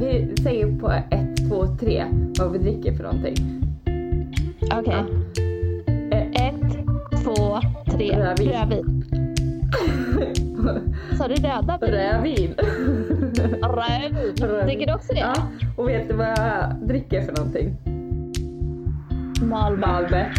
Vi säger på ett, två, tre vad vi dricker för någonting. Okej. Eh, Ett, två, tre. Rödvin. Rödvin. Sa du röda vin? Rödvin. Rödvin. Dricker du också det? Ja, och vet du vad jag dricker för någonting? Malmö. Malbec.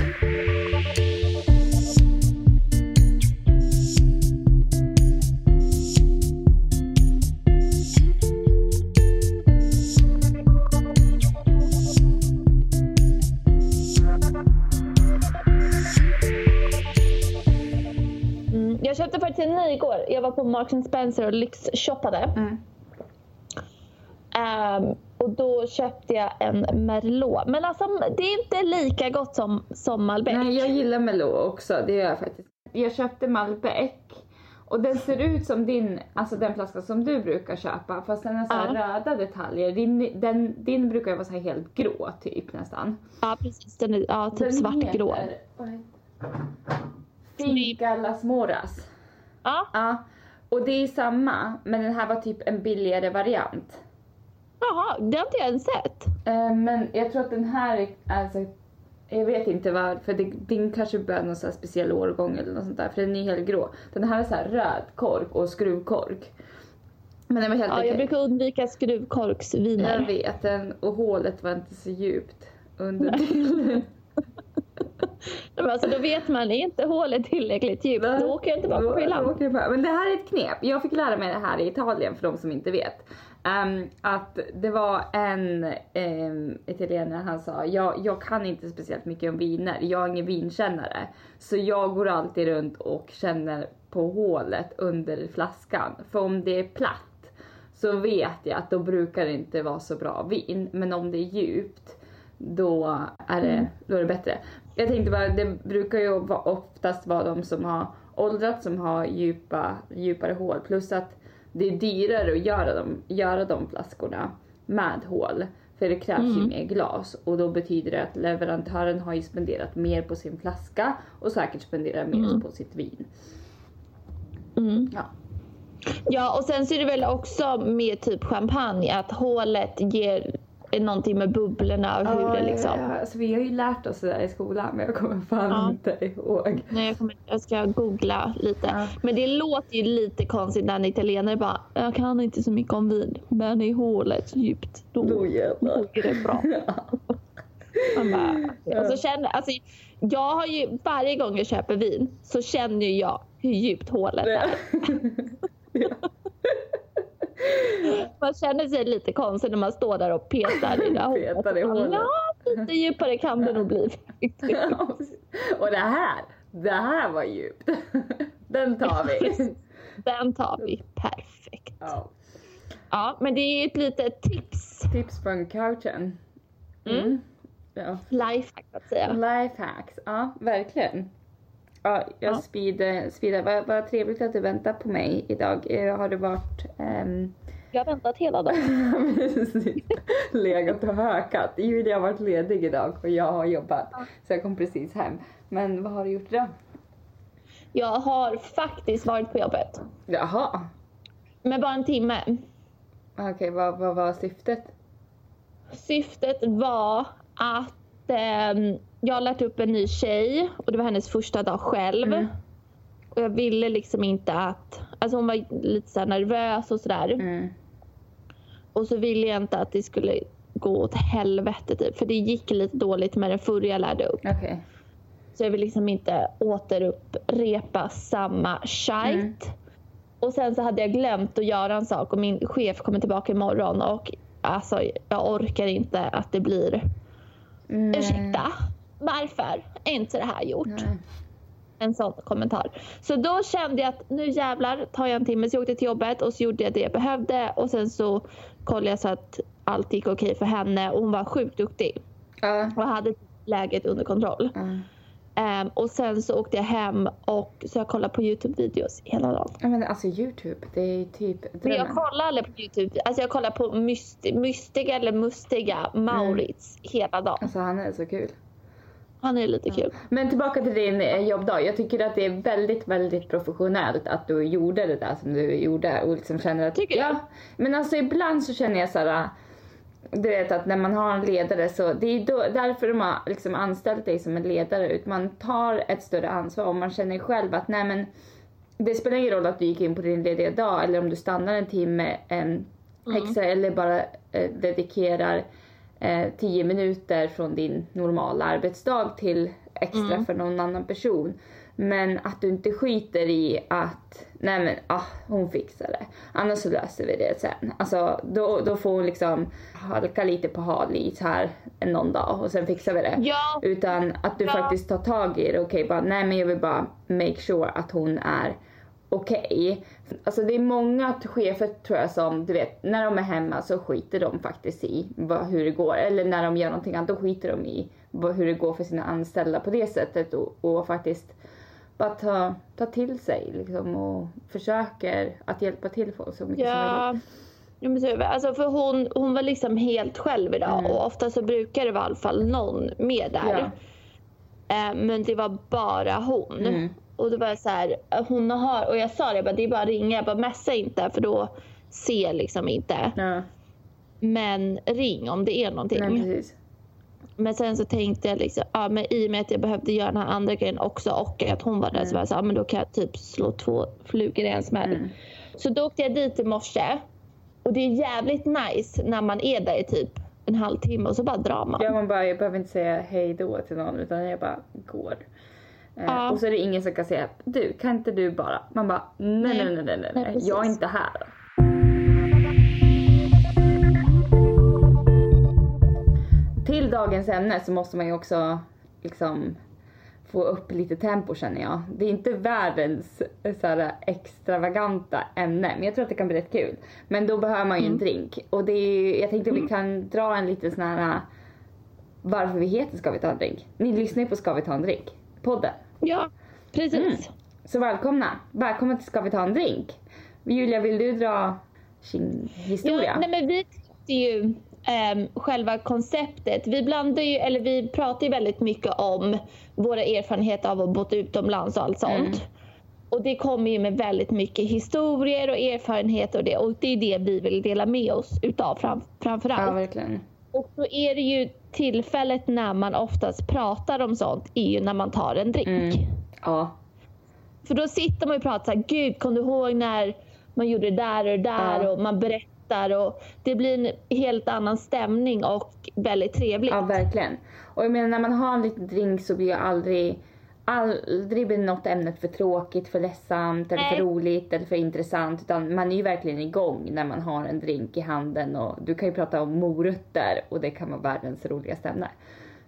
Jag köpte faktiskt en ny igår. Jag var på Marks Spencer och lyxshoppade. Mm. Ehm, och då köpte jag en Merlot. Men alltså det är inte lika gott som, som Malbec. Nej, jag gillar Merlot också. Det gör jag faktiskt. Jag köpte Malbec och den ser ut som din, alltså den flaska som du brukar köpa fast den har så här röda detaljer. Din, den, din brukar ju vara så helt grå typ nästan. Ja precis, den är ja, typ Den svartgrå. heter- vad heter- Finca Las Moras. Ja, Ja, och det är samma men den här var typ en billigare variant. jaha, det har inte jag ens sett. Eh, Men jag tror att den här är, alltså, jag vet inte varför, det, din kanske börjar någon så här speciell årgång eller något sånt där för den är helt grå. Den här är så här röd kork och skruvkork. Men den var helt Ja, okej. jag brukar undvika Jag skruvkorksviner. vet, den, och hålet var inte så djupt under till. Alltså, då vet man, är inte hålet tillräckligt djupt, då åker jag inte bara på bara. Men det här är ett knep. Jag fick lära mig det här i Italien för de som inte vet. Ehm, att det var en um, italienare, han sa jag, jag kan inte speciellt mycket om viner, jag är ingen vinkännare. Så jag går alltid runt och känner på hålet under flaskan. För om det är platt så vet jag att då brukar det inte vara så bra vin. Men om det är djupt då är det, då är det bättre. Jag tänkte bara, det brukar ju oftast vara de som har åldrats som har djupa, djupare hål. Plus att det är dyrare att göra de, göra de flaskorna med hål. För det krävs ju mer glas och då betyder det att leverantören har ju spenderat mer på sin flaska och säkert spenderar mer på sitt vin. Mm. Ja. Ja, och sen så är det väl också med typ champagne att hålet ger någonting med bubblorna och hur det liksom... Ja, ja, alltså, vi har ju lärt oss det där i skolan men jag kommer fan Ja. inte ihåg. Nej, jag, kommer, jag ska googla lite. Ja. Men det låter ju lite konstigt när en italienare bara Jag kan inte så mycket om vin, men i hålet djupt, då, Då jävlar. är det bra. Man bara, och så känner, alltså, jag har ju, varje gång jag köper vin så känner jag hur djupt hålet är. Man känner sig lite konstig när man står där och petar i det här Petar i hålet. Ja, lite djupare kan det nog bli. Och det här, det här var djupt. Den tar vi. Den tar vi. Perfekt. Ja. Ja, men det är ett litet tips. Tips från couchen. Mm. Ja. Lifehack att säga. Lifehacks, ja verkligen. Ja, jag Ja. speed, speedar. Vad, vad trevligt att du väntar på mig idag. Eh, Har du varit ehm, Jag har väntat hela dagen. precis, legat och hökat? Julia har varit ledig idag och jag har jobbat. Så jag kom precis hem. Men vad har du gjort idag? Jag har faktiskt varit på jobbet. Jaha. Men bara en timme. Okej, vad, vad var syftet? Syftet var att ehm, jag har lärt upp en ny tjej och det var hennes första dag själv. Mm. Och jag ville liksom inte att, alltså hon var lite så nervös och sådär. Mm. Och så ville jag inte att det skulle gå åt helvete typ. För det gick lite dåligt med den förra jag lärde upp. Okej. Så jag vill liksom inte återupprepa samma shite. Mm. Och sen så hade jag glömt att göra en sak och min chef kommer tillbaka imorgon och alltså jag orkar inte att det blir Mm. ursäkta, varför är inte det här gjort? Nej. En sån kommentar. Så då kände jag att nu jävlar tar jag en timme så jag åkte till jobbet och så gjorde jag det jag behövde och sen så kollade jag så att allt gick okej för henne och hon var sjukt duktig Ja. och hade läget under kontroll. Ja. Ehm, och sen så åkte jag hem och så jag kollade på Youtube-videos hela dagen. Men alltså Youtube, det är typ Men jag drömmen. kollar aldrig på Youtube. Alltså jag kollar på myst- mystiga eller mustiga Maurits hela dagen. Alltså han är så kul. Han är lite kul. Men tillbaka till din eh, jobbdag. Jag tycker att det är väldigt, väldigt professionellt att du gjorde det där som du gjorde och liksom känner att... Tycker du? ja, Men alltså ibland så känner jag så här. du vet att när man har en ledare så det är då, därför de har liksom anställt dig som en ledare. Man tar ett större ansvar och man känner själv att nej men det spelar ingen roll att du gick in på din lediga dag eller om du stannar en timme um, extra eller bara eh, dedikerar eh, tio minuter från din normala arbetsdag till extra Mm. för någon annan person. Men att du inte skiter i att, nej men ah, hon fixar det. Annars så löser vi det sen. Alltså då, då får hon liksom halka lite på hal is här någon dag och sen fixar vi det. Ja, Utan att du Ja. faktiskt tar tag i det. Okej, bara nej men jag vill bara make sure att hon är okej. Alltså det är många chefer tror jag som, du vet, när de är hemma så skiter de faktiskt i vad, hur det går. Eller när de gör någonting annat, då skiter de i vad, hur det går för sina anställda på det sättet. Och, och faktiskt bara ta, ta till sig liksom och försöker att hjälpa till folk så mycket som ja. möjligt. Ja, men så- Alltså för hon, hon var liksom helt själv idag Mm. och ofta så brukar det vara i alla fall någon med där. Eh, Men det var bara hon. Mm. Och det var så här, hon har, och jag sa det, jag bara, det är bara att ringa, jag bara messa inte för då ser liksom inte. Ja, Men ring om det är någonting. nej, precis. Men sen så tänkte jag liksom, ja men i och med att jag behövde göra den här andra grejen också och att hon var där så var jag så, ja men då kan jag typ slå två flugor i en smäll. Mm. Så då åkte jag dit i morse och det är jävligt nice när man är där i typ en halvtimme och så bara drar man. Ja man bara, jag behöver inte säga hej då till någon utan jag bara går. Ja. Och så är det ingen som kan säga, du kan inte du bara? Man bara, nej nej Nej. nej nej, nej, Nej, jag är inte här. Till dagens ämne så måste man ju också liksom få upp lite tempo känner jag. Det är inte världens eh, så här, extravaganta ämne men jag tror att det kan bli rätt kul. Men då behöver man ju en drink och det är, jag tänkte att vi kan dra en liten sån här eh, varför vi heter Ska vi ta en drink. Ni lyssnar ju på Ska vi ta en drink, podden. Ja, precis. Så välkomna, välkomna till Ska vi ta en drink. Julia vill du dra sin historia? Ja, nej men vi tyckte ju ehm, själva konceptet. Vi blandar ju, eller vi pratar ju väldigt mycket om våra erfarenheter av att bott utomlands och allt sånt. Mm. Och det kommer ju med väldigt mycket historier och erfarenheter och det. Och det är det vi vill dela med oss utav fram, framför ja verkligen. Och då är det ju tillfället när man oftast pratar om sånt är ju när man tar en drink. Mm. Ja. För då sitter man och pratar så här, gud kom du ihåg när man gjorde det där och det där Ja. och man berättar och det blir en helt annan stämning och väldigt trevligt. Ja, verkligen. Och jag menar när man har en liten drink så blir ju aldrig, aldrig blir något ämnet för tråkigt, för ledsamt, eller för roligt eller för intressant. Utan man är ju verkligen igång när man har en drink i handen och du kan ju prata om morötter och det kan vara världens roligaste ämne.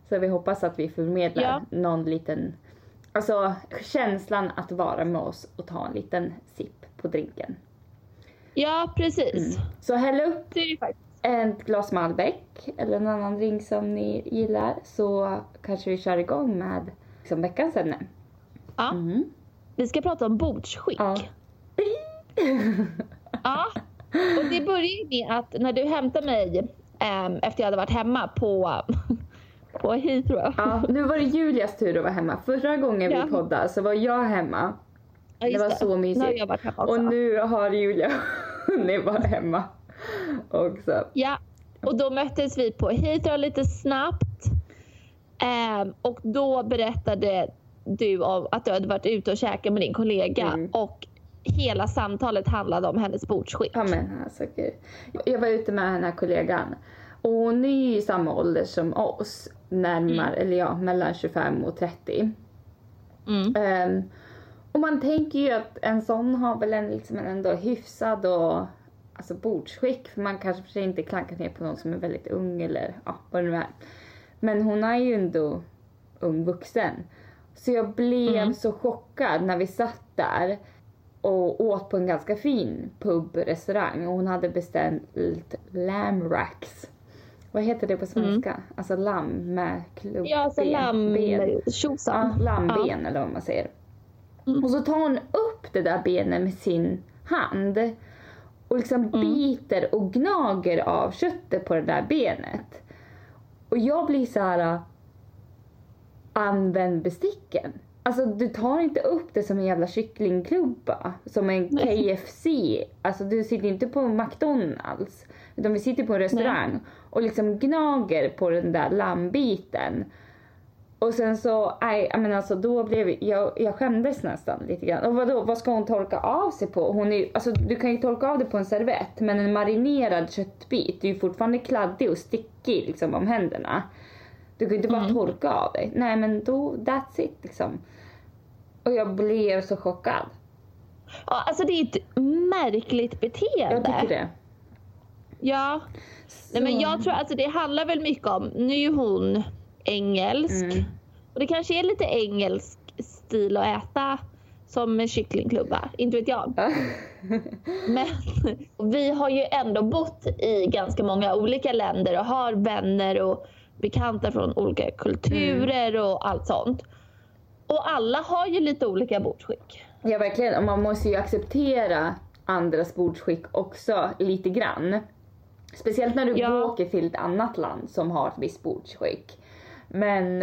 Så vi hoppas att vi förmedlar Ja. någon liten, alltså känslan att vara med oss och ta en liten sipp på drinken. Ja, precis. Så häll upp ett glas Malbec eller en annan drink som ni gillar så kanske vi kör igång med liksom veckans ämne. Ja. Mm. Vi ska prata om bordsskick. Ja. Ja. Och det börjar ju med att när du hämtade mig ehm, efter jag hade varit hemma på, på Heathrow. ja, nu var det Julias tur att vara hemma. Förra gången Ja. vi poddade så var jag hemma Ja, det var så Nu har mysigt. och nu har Julia hunnit vara hemma också. Ja, och då möttes vi på Heathrow lite snabbt. Ehm, och då berättade du om att du hade varit ute och käkat med din kollega Mm. och hela samtalet handlade om hennes bordsskick. Ja men alltså gud. Jag var ute med den här kollegan och hon är ju i samma ålder som oss. Närmare, eller ja, mellan 25 och 30. Mm. Ehm, och man tänker ju att en sån har väl en, liksom en ändå hyfsad och alltså bordsskick. För man kanske för sig inte klankar ner på någon som är väldigt ung eller ja, vad det nu är. Men hon är ju ändå ung vuxen. Så jag blev Mm. så chockad när vi satt där och åt på en ganska fin pubrestaurang och hon hade beställt lamb racks. Vad heter det på svenska? Alltså lamm med klubbben. Mm. Ja, alltså lamm... ben. Ja, Tjosan. lammben eller vad man säger. Mm. Och så tar hon upp det där benet med sin hand och liksom Mm. biter och gnager av köttet på det där benet. Och jag blir så här. Använd besticken. Alltså du tar inte upp det som en jävla kycklingklubba. Som en Nej. KFC. Alltså du sitter inte på McDonalds. Utan vi sitter på en restaurang och liksom gnager på den där lammbiten. Och sen så, nej, menar alltså då blev jag, jag skämdes nästan lite grann. Och vadå, vad ska hon torka av sig på? Hon är, alltså du kan ju torka av det på en servett men en marinerad köttbit är ju fortfarande kladdig och stickig liksom om händerna. Du kan ju inte bara Mm. torka av dig. Nej men då, that's it liksom. Och jag blev så chockad. Ja, alltså det är ett märkligt beteende. Jag tycker det. Ja. Nej, men jag tror alltså det handlar väl mycket om, nu är ju hon engelsk. Mm. Och det kanske är lite engelsk stil att äta som en kycklingklubba, inte vet jag. Men vi har ju ändå bott i ganska många olika länder och har vänner och bekanta från olika kulturer och allt sånt. Och alla har ju lite olika bordsskick. Ja verkligen, och man måste ju acceptera andras bordsskick också lite grann. Speciellt när du Ja. åker till ett annat land som har ett visst bordsskick. Men,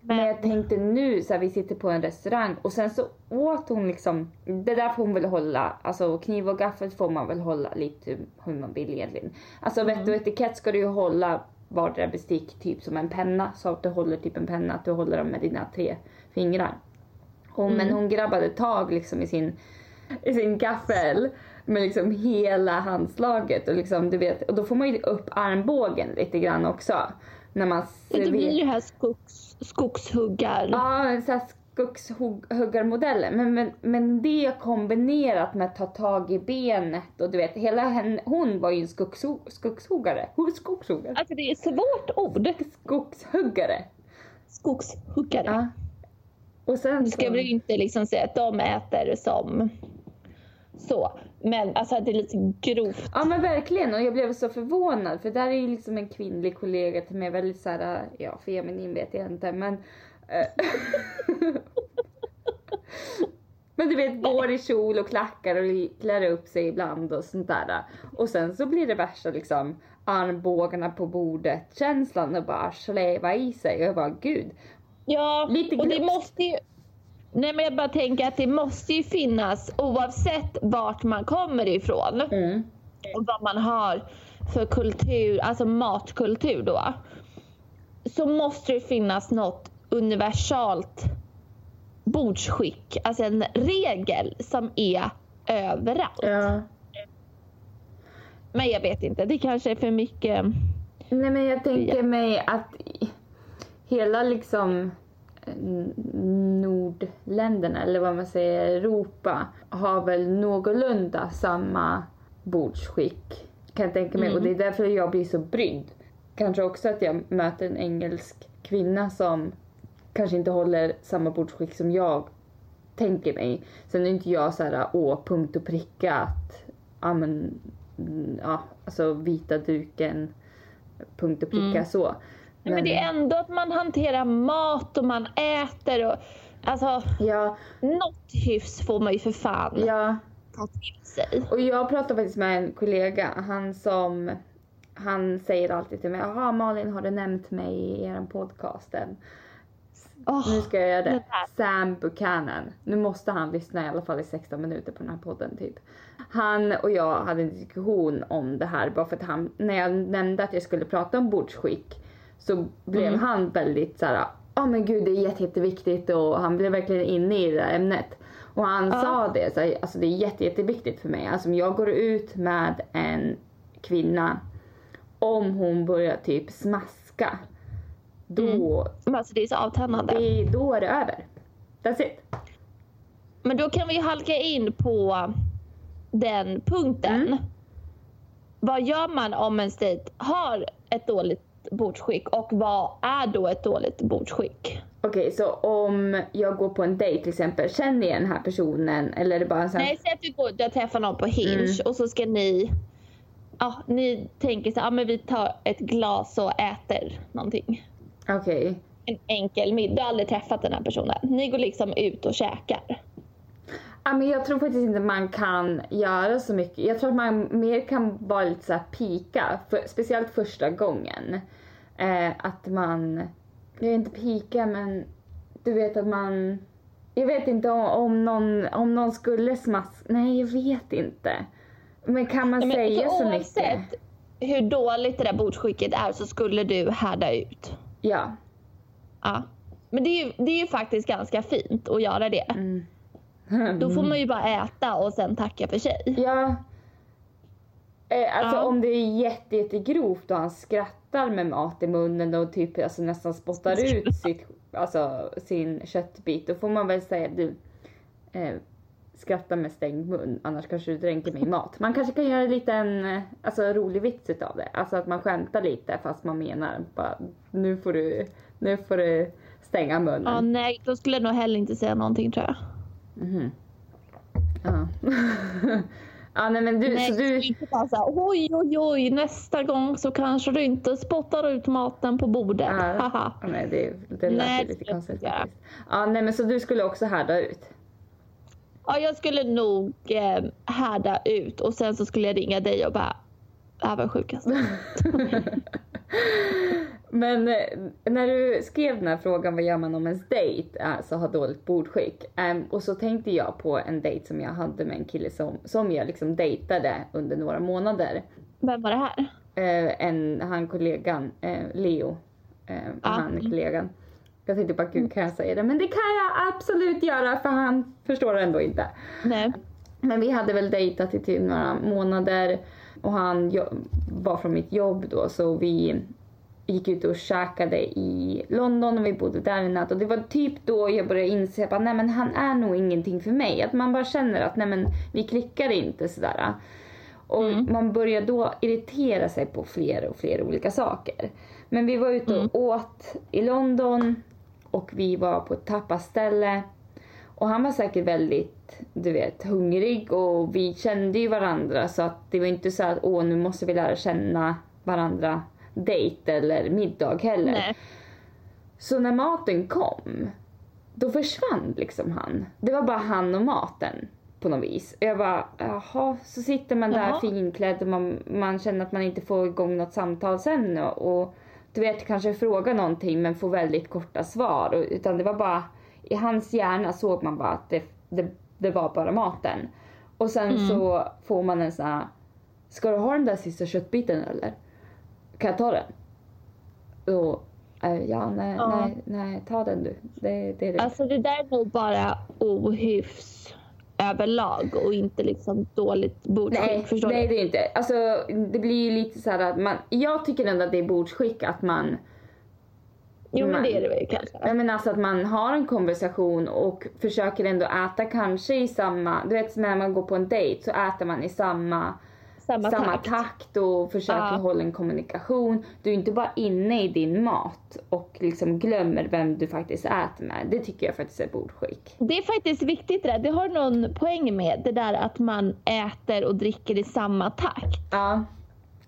men jag tänkte nu så här, vi sitter på en restaurang och sen så åt hon liksom, det där får hon väl hålla, alltså kniv och gaffel får man väl hålla lite hur man vill egentligen. Alltså vett och etikett ska du ju hålla vardera bestick typ som en penna så att du håller typ en penna, att du håller dem med dina tre fingrar. Hon, Men hon grabbade tag liksom i sin, i sin gaffel med liksom hela handslaget och liksom du vet, och då får man ju upp armbågen lite grann också. När man Det blir ju här skogs, skogshuggar. Ja, sån här skogshuggarmodellen. Men, men, men det kombinerat med att ta tag i benet och du vet, hela henne, hon var ju en skogsho, skogshuggare. Skogshuggare. Alltså det är ett svårt ord. Skogshuggare. Skogshuggare. Ja. Och sen Nu ska så- vi inte liksom säga att de äter som så. Men alltså det är lite grovt. Ja men verkligen och jag blev så förvånad för där är ju liksom en kvinnlig kollega till mig väldigt såhär, ja feminin vet jag inte men eh, Men du vet går i kjol och klackar och klär upp sig ibland och sånt där. Och sen så blir det värsta liksom armbågarna på bordet känslan och bara släva i sig och jag bara gud. Ja, Lite och det måste ju... Nej men jag bara tänker att det måste ju finnas oavsett vart man kommer ifrån Mm. och vad man har för kultur, alltså matkultur då. Så måste det finnas något universalt bordsskick, alltså en regel som är överallt. Ja. Men jag vet inte, det kanske är för mycket. Nej men jag tänker mig att hela liksom nordländerna eller vad man säger, Europa har väl någorlunda samma bordsskick kan jag tänka mig och det är därför jag blir så brydd. Kanske också att jag möter en engelsk kvinna som kanske inte håller samma bordsskick som jag tänker mig. Sen är inte jag så här, åh, punkt och pricka att, ja men, mm, ja, alltså vita duken, punkt och pricka så. Men, men det är ändå att man hanterar mat och man äter och alltså Ja, något hyfs får man ju för fan ja. ta till sig. Och jag pratade faktiskt med en kollega, han som, han säger alltid till mig, jaha Malin har du nämnt mig i er podcast än? Åh, Nu ska jag göra det. Sam Buchanan. Nu måste han lyssna i alla fall i 16 minuter på den här podden typ. Han och jag hade en diskussion om det här bara för att han, när jag nämnde att jag skulle prata om bordsskick så blev Mm. han väldigt så här, ja men gud det är jätte, jätteviktigt och han blev verkligen inne i det här ämnet. Och han Ja. sa det, så här, alltså det är jätte, jätteviktigt för mig. Alltså om jag går ut med en kvinna, om hon börjar typ smaska, då, Men alltså det är så avtändande. det, då är det över. That's it. Men då kan vi halka in på den punkten. Mm. Vad gör man om en dejt har ett dåligt bordsskick och vad är då ett dåligt bordsskick? Okej, så om jag går på en dejt till exempel, känner jag den här personen eller är det bara en sån. Nej, säg att du, går, du träffar någon på Hinge Mm. och så ska ni Ja, ni tänker så ja, men vi tar ett glas och äter någonting. Okej. En enkel middag. Du har aldrig träffat den här personen. Ni går liksom ut och käkar. Ja, men jag tror faktiskt inte man kan göra så mycket. Jag tror att man mer kan vara lite så här pika, för, speciellt första gången. Eh, att man, jag vet inte pika men du vet att man Jag vet inte om, om, någon, om någon skulle smaska. Nej, jag vet inte. Men kan man men säga så mycket? oavsett hur dåligt det där bordsskicket är så skulle du härda ut. Ja. Ja. Men det är, ju, det är ju faktiskt ganska fint att göra det. Mm. Då får man ju bara äta och sen tacka för sig. Ja. Eh, alltså Ja. om det är jätte, jättegrovt och han skrattar med mat i munnen och typ alltså, nästan spottar ut sitt, alltså, sin köttbit. Då får man väl säga du eh, skratta med stängd mun annars kanske du dränker mig i mat. Man kanske kan göra en liten alltså, rolig vits utav det. Alltså att man skämtar lite fast man menar bara nu får du, nu får du stänga munnen. Ja, nej, då skulle jag nog heller inte säga någonting tror jag. Mhm. Ja. ja nej men du, nej, så du, inte bara så här, oj oj oj, nästa gång så kanske du inte spottar ut maten på bordet. Ja. Ja, nej, det, det lät Nej, lite konstigt faktiskt. Ja, nej men så du skulle också härda ut? Ja, jag skulle nog eh, härda ut och sen så skulle jag ringa dig och bara, det här var sjukast. Men eh, när du skrev den här frågan, vad gör man om ens dejt alltså har dåligt bordskick? Ehm, och så tänkte jag på en dejt som jag hade med en kille som, som jag liksom dejtade under några månader. Vem var det här? Eh, en, han kollegan, eh, Leo, eh, Ja. han kollegan. Jag tänkte bara, gud kan jag säga det? Men det kan jag absolut göra för han förstår ändå inte. Nej. Men vi hade väl dejtat i typ några månader och han var från mitt jobb då så vi gick ut och käkade i London och vi bodde där en natt och det var typ då jag började inse att nej men han är nog ingenting för mig. Att man bara känner att nej men vi klickar inte sådär. Och Mm. man börjar då irritera sig på fler och fler olika saker. Men vi var ute och åt i London och vi var på ett tapasställe. Och han var säkert väldigt, du vet, hungrig och vi kände ju varandra så att det var inte så att åh nu måste vi lära känna varandra dejt eller middag heller. Nej. Så när maten kom, då försvann liksom han. Det var bara han och maten på något vis. Och jag bara, jaha, så sitter man där Jaha. finklädd och man, man känner att man inte får igång något samtal sen och, och du vet kanske fråga någonting men får väldigt korta svar. Och, utan det var bara, i hans hjärna såg man bara att det, det, det var bara maten. Och sen så får man en sån här, ska du ha den där sista köttbiten eller? Kan jag ta den? Och, eh, ja, nej, Ja. nej, nej, ta den du. Det, det är det. Alltså det där är nog bara ohyfs överlag och inte liksom dåligt bordsskick. Nej, förstår nej du? det är inte. Alltså det blir ju lite så att man, jag tycker ändå att det är bordsskick att man Jo men det är det väl kanske. Menar alltså att man har en konversation och försöker ändå äta kanske i samma, du vet när man går på en dejt så äter man i samma, Samma, samma takt. takt och försöker Ja. hålla en kommunikation. Du är inte bara inne i din mat och liksom glömmer vem du faktiskt äter med. Det tycker jag faktiskt är bordsskick. Det är faktiskt viktigt det där. Det har någon poäng med det där att man äter och dricker i samma takt. Ja.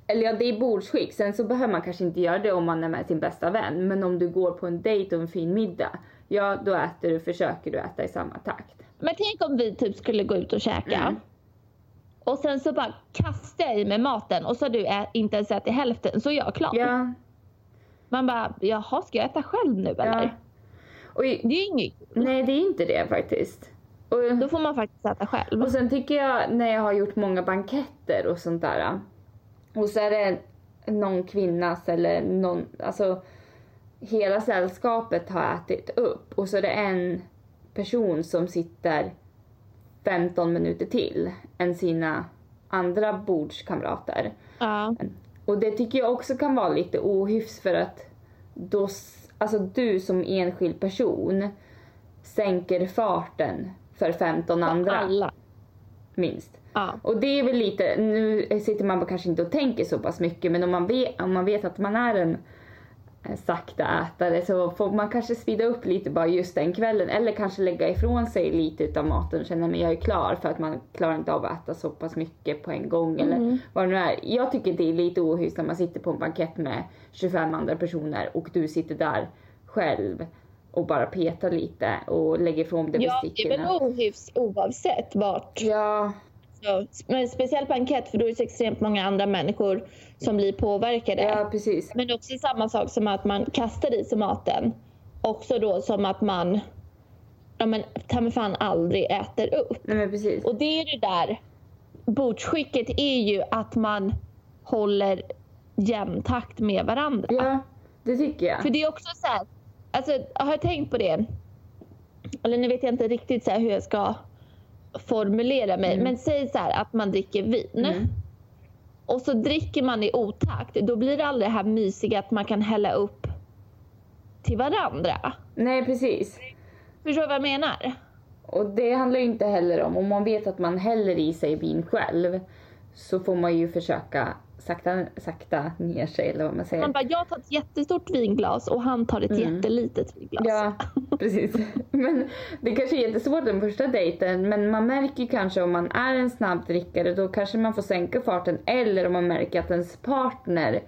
Eller ja, det är bordsskick. Sen så behöver man kanske inte göra det om man är med sin bästa vän. Men om du går på en dejt och en fin middag. Ja, då äter du, försöker du äta i samma takt. Men tänk om vi typ skulle gå ut och käka. Mm. Och sen så bara kastar jag i mig maten och så har du inte ens ätit hälften så är jag klar. Ja. Man bara, jaha ska jag äta själv nu ja. eller? Och, Det är inget nej, det är inte det faktiskt. Och, Då får man faktiskt äta själv. och sen tycker jag när jag har gjort många banketter och sånt där. Och så är det någon kvinnas eller någon, alltså hela sällskapet har ätit upp och så är det en person som sitter 15 minuter till än sina andra bordskamrater. Ja. Och det tycker jag också kan vara lite ohyfs för att då, alltså du som enskild person sänker farten för 15 andra Alla. minst. Ja. Och det är väl lite, nu sitter man kanske inte och tänker så pass mycket men om man vet, om man vet att man är en sakta ätare så får man kanske speeda upp lite bara just den kvällen eller kanske lägga ifrån sig lite utav maten och känna att jag är klar för att man klarar inte av att äta så pass mycket på en gång eller vad det nu är. Jag tycker det är lite ohyfs när man sitter på en bankett med 25 andra personer och du sitter där själv och bara petar lite och lägger ifrån dig Ja, det är väl ohyfs oavsett vart. Ja, Så, men speciellt bankett för då är det så extremt många andra människor som blir påverkade. ja precis. Men också samma sak som att man kastar i sig maten. Också då som att man ja men ta mig fan aldrig äter upp. Nej. Och det är det där, bordsskicket är ju att man håller jämn takt med varandra. Ja, det tycker jag. För det är också så här, alltså har jag tänkt på det? Eller nu vet jag inte riktigt så hur jag ska formulera mig. Mm. Men säg så här att man dricker vin. Mm. Och så dricker man i otakt. Då blir det aldrig det här mysiga att man kan hälla upp till varandra. Nej precis. Förstår du vad jag menar? Och det handlar ju inte heller om, om man vet att man häller i sig vin själv så får man ju försöka sakta, sakta ner sig eller vad man säger. Han bara, jag tar ett jättestort vinglas och han tar ett Mm. jättelitet vinglas. Ja, precis. Men det kanske är jättesvårt den första dejten men man märker kanske om man är en snabbdrickare då kanske man får sänka farten eller om man märker att ens partner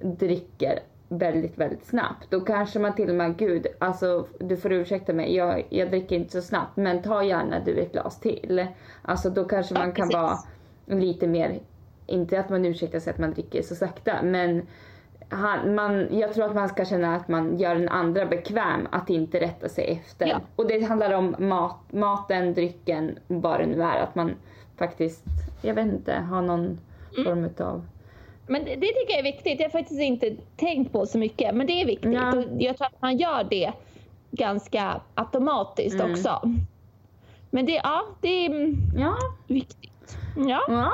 dricker väldigt, väldigt snabbt. Då kanske man till och med, gud, alltså du får ursäkta mig, jag, jag dricker inte så snabbt men ta gärna du ett glas till. Alltså då kanske Ja, man kan precis. vara lite mer, inte att man ursäktar sig att man dricker så sakta men han, man, jag tror att man ska känna att man gör den andra bekväm att inte rätta sig efter. Ja. Och det handlar om mat, maten, drycken, vad det nu är. Att man faktiskt, jag vet inte, har någon Mm. form utav... Men det, det tycker jag är viktigt. Jag har faktiskt inte tänkt på så mycket. Men det är viktigt. Ja. Jag tror att man gör det ganska automatiskt Mm. också. Men det, ja, det är Ja, viktigt. Ja. ja.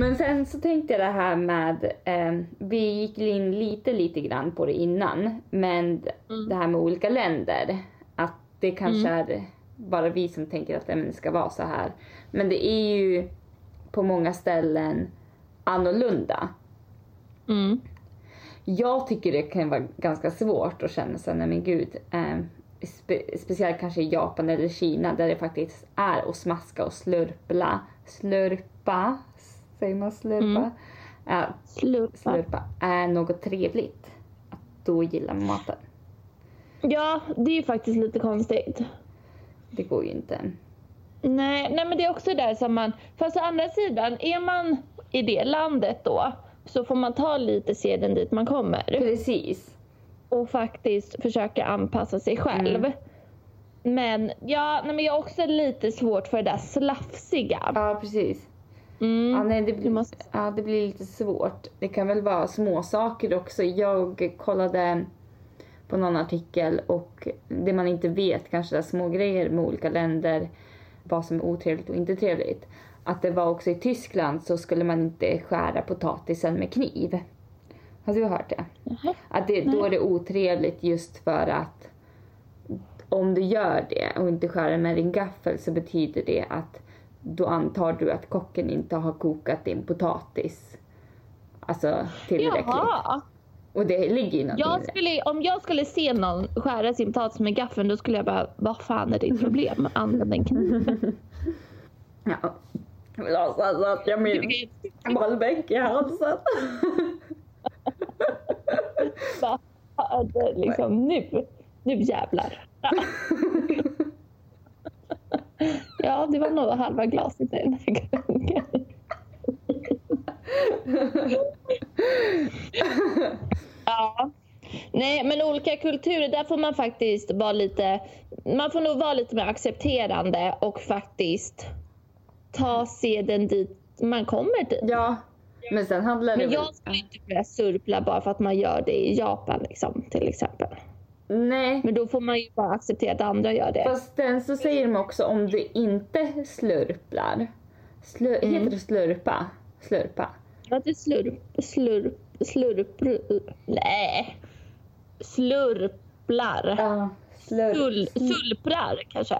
Men sen så tänkte jag det här med, eh, vi gick in lite, lite grann på det innan, men Mm. det här med olika länder. Att det kanske är bara vi som tänker att det ska vara så här. Men det är ju på många ställen annorlunda. Mm. Jag tycker det kan vara ganska svårt att känna sig, nej men gud. Eh, spe, speciellt kanske i Japan eller Kina där det faktiskt är att smaska och slurpla. Slurpa, säger man slurpa? Mm. Ja, Slurpa. slurpa är något trevligt. Att då gillar man maten. Ja, det är ju faktiskt lite konstigt. Det går ju inte. Nej, nej men det är också där som man... Fast å andra sidan, är man i det landet då så får man ta lite seden dit man kommer. Precis. och faktiskt försöka anpassa sig själv. Mm. Men, ja, nej, men jag har också lite svårt för det där slafsiga. Ja, precis. Mm. Ja, nej, det, måste- ja, det blir lite svårt. Det kan väl vara små saker också. Jag kollade på någon artikel och det man inte vet, kanske där små grejer med olika länder, vad som är otrevligt och inte trevligt. Att det var också i Tyskland så skulle man inte skära potatisen med kniv. Har du hört det? Jaha. Att det, då är det otrevligt just för att om du gör det och inte skär med din gaffel så betyder det att då antar du att kocken inte har kokat din potatis. Alltså tillräckligt. Jaha. Och det ligger ju Jag skulle, om jag skulle se någon skära sin potatis med gaffeln då skulle jag bara, vad fan är ditt problem? Använd en kniv. Ja. Jag så att jag min bollbänk i halsen. Vad fan, liksom nu, nu jävlar. Ja. ja, det var nog halva glaset den här gången. Ja. Nej, men olika kulturer, där får man faktiskt vara lite... Man får nog vara lite mer accepterande och faktiskt ta seden dit man kommer dit. Ja, men sen handlar det Men väl... jag skulle inte börja surpla bara för att man gör det i Japan liksom, till exempel. Nej, Men då får man ju bara acceptera att andra gör det. fast sen så säger de också om du inte slurplar. Slur, Mm. Heter det slurpa? Slurpa? Att det slurp, slurp, slurp, nej. Slurplar. Ja, slurp. Sul, sulprar kanske.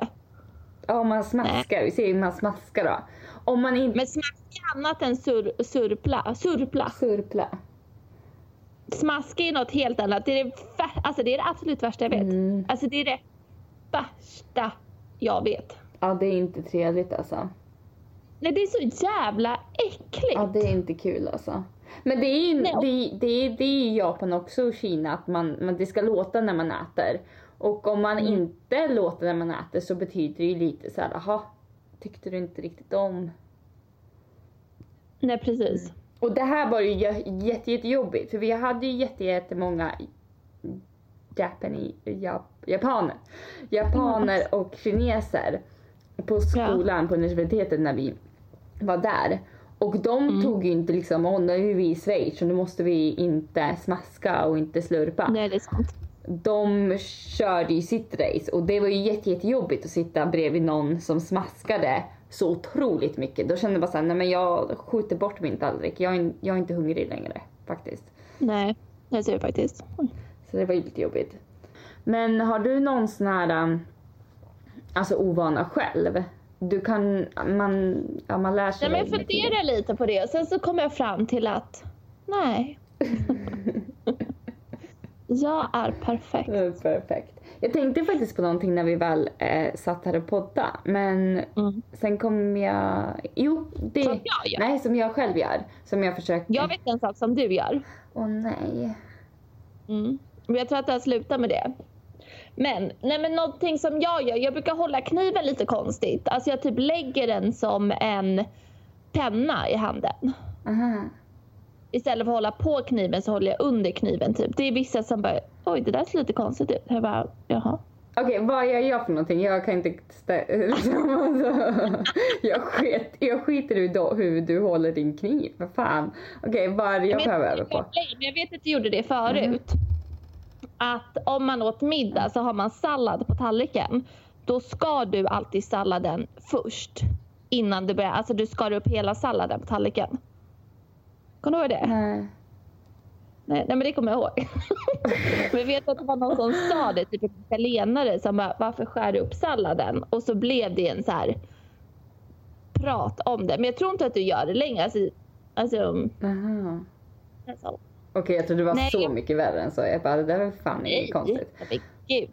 Ja, man smaskar. Vi säger man smaskar då. Om man inte Men smask är annat än sur, surpla. Surpla. surpla. Smaska är något helt annat. Det är det, alltså det är det absolut värsta jag vet. Mm. Alltså det är det värsta jag vet. Ja, det är inte trevligt alltså. Nej, det är så jävla äckligt. Ja, det är inte kul alltså. Men det är ju det, det, är- det är i Japan också och Kina att man, man, det ska låta när man äter. Och om man Mm. inte låter när man äter så betyder det ju lite så här, jaha, tyckte du inte riktigt om? Nej, precis. Och det här var ju jä- jätte, jättejobbigt för vi hade ju jätte, jättemånga Japani, Jap, japaner, japaner och kineser på skolan på universitetet när vi var där. Och de tog ju inte liksom, åh nu är vi i Schweiz så nu måste vi inte smaska och inte slurpa. Nej, det är sant. De körde ju sitt race och det var ju jätte, jättejobbigt att sitta bredvid någon som smaskade så otroligt mycket. Då kände jag bara såhär, nej men jag skjuter bort min tallrik. Jag är, jag är inte hungrig längre faktiskt. Nej, det ser jag faktiskt. Så det var ju lite jobbigt. Men har du någon sån här, um, alltså ovana själv? Du kan, man, ja man lär sig Nej, men jag funderar lite på det och sen så kom jag fram till att nej. jag är perfekt. Det är Perfekt. Jag tänkte faktiskt på någonting när vi väl eh, satt här och podda. Men Mm. sen kom jag... Jo, det... Som jag gör. Nej, som jag själv gör. Som jag försökte... Jag vet en sak som du gör. Åh nej. Mm. Men jag tror att jag slutar med det. Men, nej men någonting som jag gör, jag brukar hålla kniven lite konstigt. Alltså jag typ lägger den som en penna i handen. Aha. Istället för att hålla på kniven så håller jag under kniven typ. Det är vissa som bara, oj det där ser lite konstigt ut. Jag bara, jaha. Okej, vad gör jag för någonting? Jag kan inte... liksom, alltså, jag, sket, jag skiter i hur du håller din kniv. Vad fan. Okej, vad är det jag behöver öva på? men jag vet att du gjorde det förut. Att om man åt middag så har man sallad på tallriken. Då ska du alltid salladen först. Innan du börjar, alltså du skar upp hela salladen på tallriken. Kommer du ihåg det? Nej. Nej, nej men det kommer jag ihåg. men vet att det var någon som sa det, typ en italienare som bara, varför skär du upp salladen? Och så blev det en så här prat om det. Men jag tror inte att du gör det längre. Alltså, alltså, Aha. alltså Okej, jag trodde det var Nej, så jag- mycket värre än så. Jag bara, det där var fan inget konstigt. Men gud.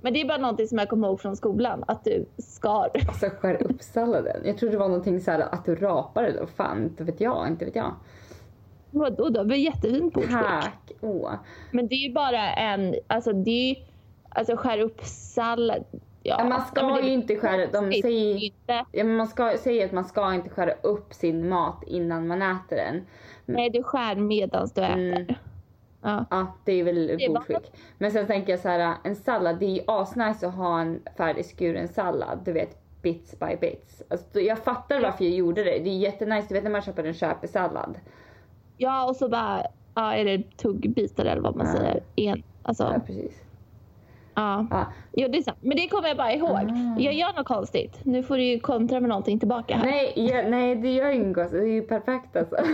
Men det är bara någonting som jag kommer ihåg från skolan, att du skar. Alltså skär upp salladen. Jag trodde det var någonting så här att du eller vad fan, inte vet jag, inte vet jag. Vadå då? Det var jättefint bordsskick. Tack! Åh. Men det är ju bara en, alltså det är ju, alltså skär upp sallad. Ja, Ja, man ska ja, ju inte skära, de är säger, inte. ja, man ska, säger att man ska inte skära upp sin mat innan man äter den. Nej, du skär medans du Mm. äter. Ja. Ja, det är väl bordsskick. Men sen tänker jag så här, en sallad, det är ju asnice att ha en färdigskuren sallad. Du vet, bits by bits. Alltså, jag fattar varför jag gjorde det. Det är jättenice, du vet när man köper en köpesallad. Ja, och så bara, ja, är det tuggbitar eller vad man Ja. säger. En, alltså, Ja, precis. ja. Ja. Jo, det är sant. Men det kommer jag bara ihåg. Ah. Jag gör något konstigt. Nu får du ju kontra med någonting tillbaka här. Nej, ja, nej, det gör inget konstigt. Det är ju perfekt alltså.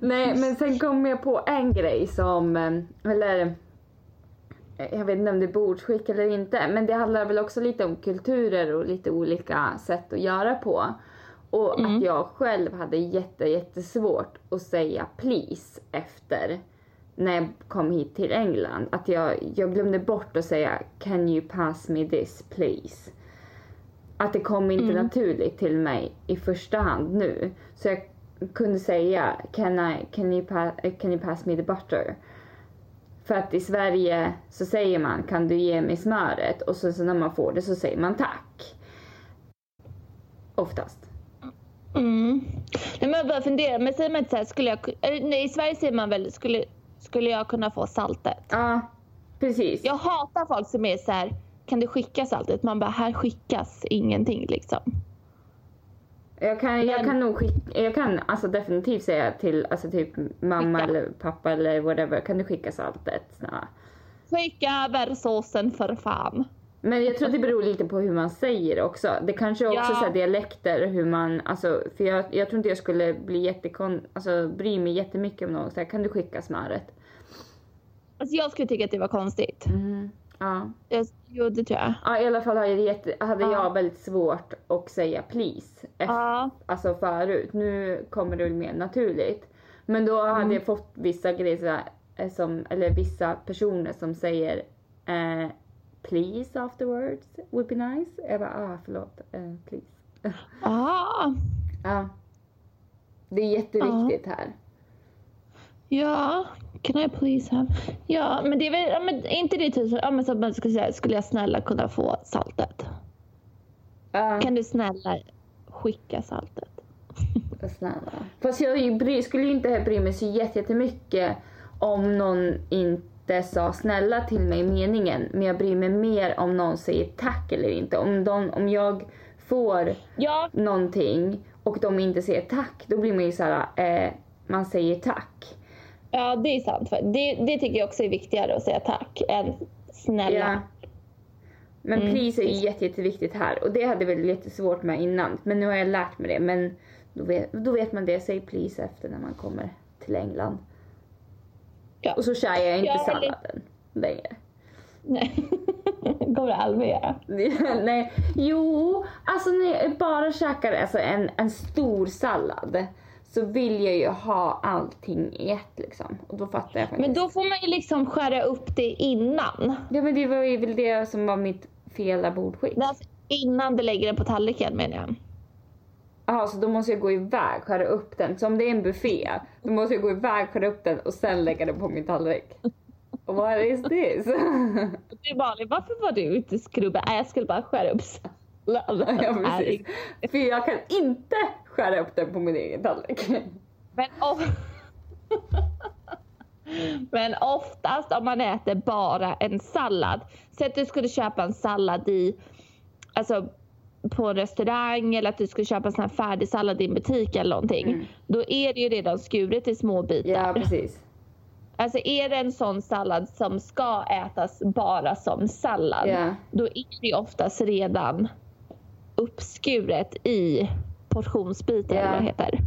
nej, men sen kom jag på en grej som, eh, eller jag vet inte om det är bordsskick eller inte, men det handlar väl också lite om kulturer och lite olika sätt att göra på. Och Mm. att jag själv hade jätte, jättesvårt att säga please efter när jag kom hit till England. Att jag, jag glömde bort att säga can you pass me this please. Att det kom inte Mm. naturligt till mig i första hand nu. Så jag kunde säga can, I, can, you pa, can you pass me the butter? För att i Sverige så säger man kan du ge mig smöret? Och så, så när man får det så säger man tack. Oftast. Mm. Nej, men jag bara funderar, men säger man inte så här, skulle jag, nej, i Sverige säger man väl, skulle, skulle jag kunna få saltet? Ja, precis. Jag hatar folk som är så här, kan du skicka saltet? Man bara, här skickas ingenting liksom. Jag kan, jag Men- kan nog skicka, jag kan alltså definitivt säga till alltså typ mamma Skicka. eller pappa eller whatever, kan du skicka saltet snälla? Skicka över såsen för fan. Men jag tror det beror lite på hur man säger också. Det kanske också Ja. så dialekter hur man, alltså för jag, jag tror inte jag skulle bli jättekon, alltså bry mig jättemycket om någon så här, kan du skicka smöret? Alltså jag skulle tycka att det var konstigt. Mm. Ja. Jag, jo, det tror jag. ja, i alla fall hade, jag jätte, hade Ja. jag väldigt svårt att säga please. Efter, Ja. Alltså förut. Nu kommer det väl mer naturligt. Men då hade Mm. jag fått vissa grejer eh, som, eller vissa personer som säger eh, please afterwards would be nice. Jag bara ah förlåt, eh, please. Ah. Ja. Det är jätteviktigt här. Ja, can I please have? Ja, men det är väl, ja, men inte det typ ja, men så att man skulle säga, skulle jag snälla kunna få saltet? Ja. Kan du snälla skicka saltet? Snälla. Fast jag bry, skulle inte bry mig så jätte- jättemycket om någon inte sa snälla till mig meningen. Men jag bryr mig mer om någon säger tack eller inte. Om, de, om jag får Ja, någonting och de inte säger tack, då blir man ju såhär, eh, man säger tack. ja det är sant. Det, det tycker jag också är viktigare att säga tack än snälla. Ja. Men Mm, pris är ju jätte, jätteviktigt här och det hade jag väl lite svårt med innan. Men nu har jag lärt mig det. Men då vet, då vet man det, säg please efter när man kommer till England. Ja. Och så kör jag inte Ja, eller- salladen längre. Nej. kommer du aldrig göra. Nej, jo, alltså när jag bara käkar alltså en, en stor sallad så vill jag ju ha allting i ett liksom. Och då fattar jag faktiskt. Men då får man ju liksom skära upp det innan. Ja men det var ju väl det som var mitt fela bordskick. Nej, Alltså, innan du lägger den på tallriken menar jag. Jaha, så då måste jag gå iväg, skära upp den. Så om det är en buffé, då måste jag gå iväg, skära upp den och sen lägga den på min tallrik. What is this? Du Malin, varför var du ute skrubba? Nej, jag skulle bara skära upp salladen. ja, precis. För jag kan inte skära upp den på min egen tallrik. Men, of... Men oftast om man äter bara en sallad. Säg att du skulle köpa en sallad i, alltså på en restaurang eller att du skulle köpa en sån här färdig sallad i en butik eller någonting. Mm. Då är det ju redan skuret i små bitar. Ja, precis. Alltså är det en sån sallad som ska ätas bara som sallad. Ja. Då är det ju oftast redan uppskuret i portionsbitar Ja. eller vad det heter.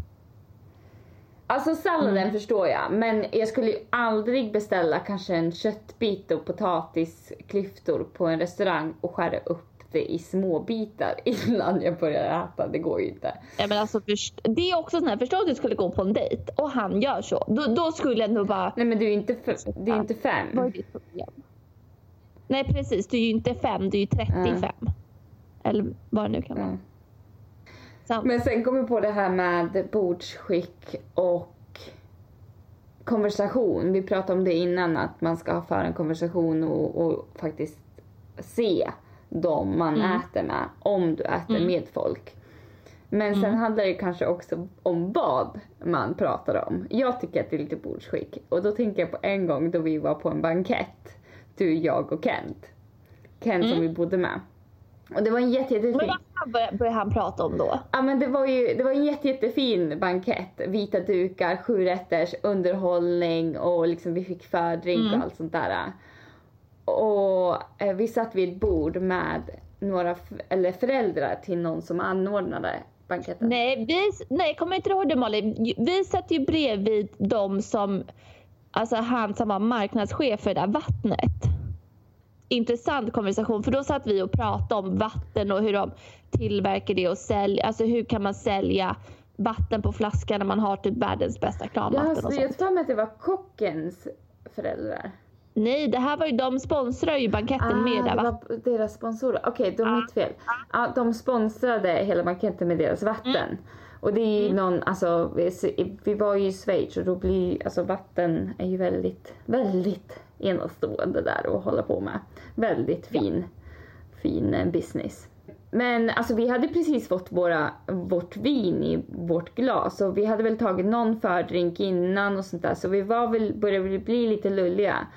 Alltså salladen Mm. förstår jag, men jag skulle ju aldrig beställa kanske en köttbit och potatisklyftor på en restaurang och skära upp det i små bitar innan jag börjar äta. Det går ju inte. Ja, men alltså, först, det är också sån här, förstå att du skulle gå på en dejt och han gör så. Då, då skulle jag nog bara, Nej men du är ju inte, f- det är inte fem. vad är ditt problem? Nej precis, du är ju inte fem, du är ju 35. Eller vad det nu kan vara. Mm. Men sen kommer jag på det här med bordsskick och konversation. Vi pratade om det innan att man ska föra en konversation och, och faktiskt se dem man Mm. äter med om du äter Mm. med folk. Men sen Mm. handlar det kanske också om vad man pratar om. Jag tycker att det är lite bordsskick och då tänker jag på en gång då vi var på en bankett. Du, jag och Kent. Kent som Mm. vi bodde med. Och det var en jätte, jättefin... Men vad börjar han prata om då? Ja men det var ju det var en jätte, jättefin bankett. Vita dukar, sjurätters, underhållning och liksom vi fick fördrink Mm. och allt sånt där. Och eh, vi satt vid ett bord med några eller föräldrar till någon som anordnade banketten. Nej, vi, nej kommer inte du ihåg det Molly? Vi satt ju bredvid de som, alltså han som var marknadschef för det där vattnet. Intressant konversation för då satt vi och pratade om vatten och hur de tillverkar det och säljer, alltså hur kan man sälja vatten på flaska när man har typ världens bästa Ja, kranvatten alltså, och jag sånt. tror med att det var kockens föräldrar. Nej, det här var ju, de sponsrar ju banketten med det där Ah, det var deras sponsorer. Okej, då är Ja. mitt fel. Ja, de sponsrade hela banketten med deras vatten. Mm. Och det är ju någon, alltså vi, vi var ju i Schweiz och då blir, alltså vatten är ju väldigt, väldigt enastående där att hålla på med. Väldigt fin, fin eh, business. Men alltså vi hade precis fått våra, vårt vin i vårt glas och vi hade väl tagit någon fördrink innan och sånt där så vi var väl, började väl bli lite lulliga.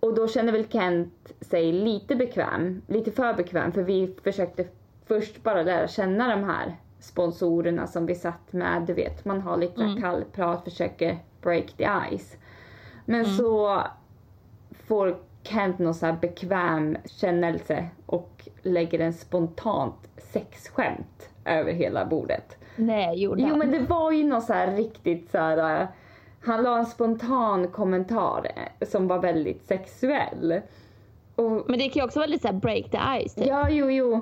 Och då kände väl Kent sig lite bekväm, lite för bekväm för vi försökte först bara lära känna de här sponsorerna som vi satt med. Du vet, man har lite Mm. kallprat, försöker break the ice. Men så får Kent någon så här bekväm kännelse och lägger en spontant sexskämt över hela bordet. Nej, gjorde Jo han? men det var ju något så här riktigt så här. Han la en spontan kommentar äh, som var väldigt sexuell. Och, Men det kan ju också vara lite såhär break the ice typ. ja, jo, jo.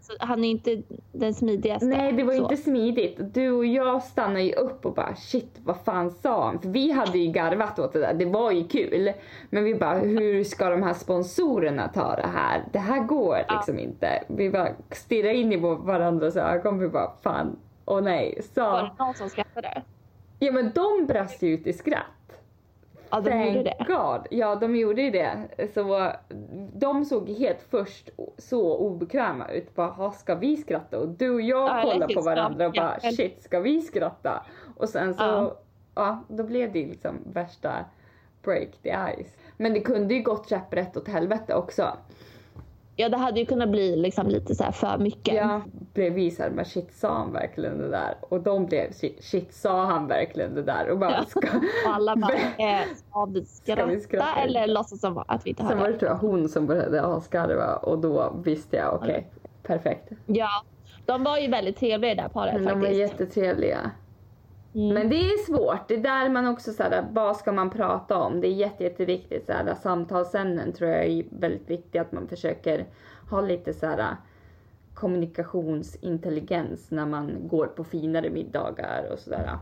Så han är inte den smidigaste. Nej, det var så. inte smidigt. Du och jag stannade ju upp och bara shit, vad fan sa han? För vi hade ju garvat åt det där. Det var ju kul. Men vi bara, hur ska de här sponsorerna ta det här? Det här går liksom inte. Vi bara stirrade in i varandras ögon. Vi bara, fan, åh nej. Var Sa... det någon som skrattade? Ja men de brast ju ut i skratt. Ja, de gjorde det. Thank God. Ja, de gjorde ju det. Så de såg helt först så obekväma ut. Bara, "Ha, ska vi skratta? Och du och jag Ja, kollade på hur? varandra och bara, shit, ska vi skratta? Och sen så, ja, Ja. då blev det liksom värsta break the ice. Men det kunde ju gått käpprätt åt helvete också. Ja, det hade ju kunnat bli liksom lite så här för mycket. Ja, blev vi såhär, men shit sa han verkligen det där? Och de blev, shit, shit sa han verkligen det där? Och bara, Ja. ska... Och alla bara, eh, ska vi skratta, vi skratta? eller låtsas som att vi inte Sen var hörde? det tror jag hon som började asgarva och då visste jag, okej, perfekt. Ja, de var ju väldigt trevliga det där paret Men de var faktiskt. jättetrevliga. Mm. Men det är svårt. Det är där man också såhär, vad ska man prata om? Det är jätte, jätteviktigt. Såhär, samtalsämnen tror jag är väldigt viktigt att man försöker ha lite såhär kommunikationsintelligens när man går på finare middagar och sådär.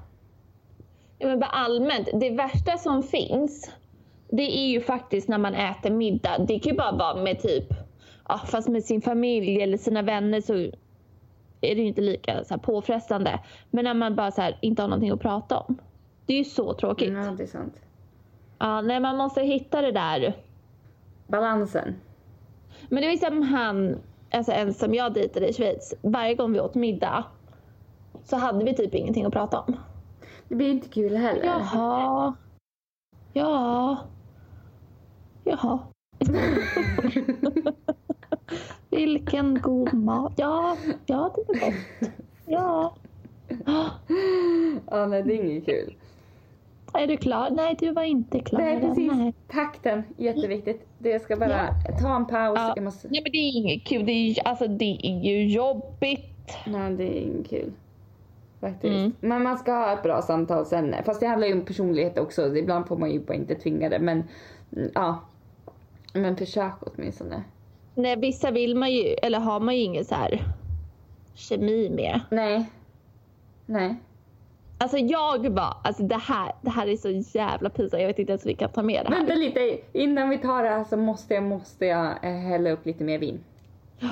Ja, men bara allmänt, det värsta som finns, det är ju faktiskt när man äter middag. Det kan ju bara vara med typ, ja, fast med sin familj eller sina vänner så är det ju inte lika så här, påfrestande. Men när man bara så här, inte har någonting att prata om. Det är ju så tråkigt. Ja, det är sant. Ja, nej, man måste hitta det där. Balansen. Men det var ju som han, alltså en som jag dejtade i Schweiz. Varje gång vi åt middag så hade vi typ ingenting att prata om. Det blir inte kul heller. Jaha. Ja. Jaha. Vilken god mat. Ja, ja det var gott. Ja. Ja, nej det är inget kul. Är du klar? Nej, du var inte klar. Nej, precis. Nej. Takten, jätteviktigt. Det ska bara ta en paus. Ja. Jag måste... Nej, men det är inget kul. Det är, alltså, det är ju jobbigt. Nej, det är inget kul. Faktiskt. Mm. Men man ska ha ett bra samtalsämne. Fast det handlar ju om personlighet också. Ibland får man ju bara inte tvinga det. Men mm, ja. Men försök åtminstone. Nej, vissa vill man ju, eller har man ju ingen så här kemi med. Nej. Nej. Alltså jag var, alltså det här, det här är så jävla pinsamt. Jag vet inte ens hur vi kan ta med det här. Vänta lite. Innan vi tar det här så måste jag, måste jag eh, hälla upp lite mer vin. Ja.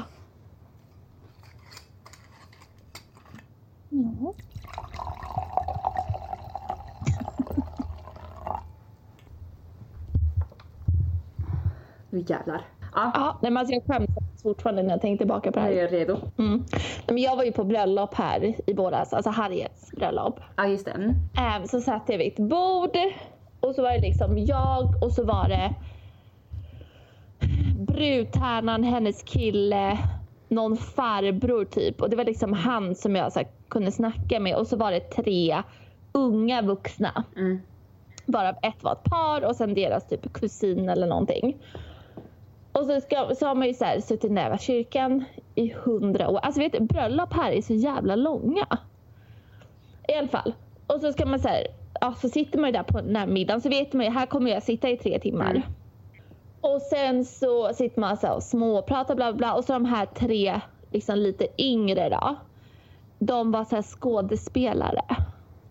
Nu jävlar. Ja, Ja, nej, men alltså jag skäms fortfarande när jag tänker tillbaka på det är här. jag redo. Mm. Men jag var ju på bröllop här i våras, alltså Harriets bröllop. Ja, just det. Mm. Ähm, så satt jag vid ett bord och så var det liksom jag och så var det brudtärnan, hennes kille, någon farbror typ. Och det var liksom han som jag så här, kunde snacka med och så var det tre unga vuxna. Mm. Varav ett var ett par och sen deras typ kusin eller någonting. Och så, ska, så har man ju så här, suttit nära kyrkan i hundra år. Alltså vet du, bröllop här är så jävla långa. I alla fall. Och så ska man så här, ja så sitter man ju där på den här middagen så vet man ju, här kommer jag sitta i tre timmar. Mm. Och sen så sitter man så här och småpratar bla bla bla och så de här tre liksom lite yngre då. De var så här skådespelare.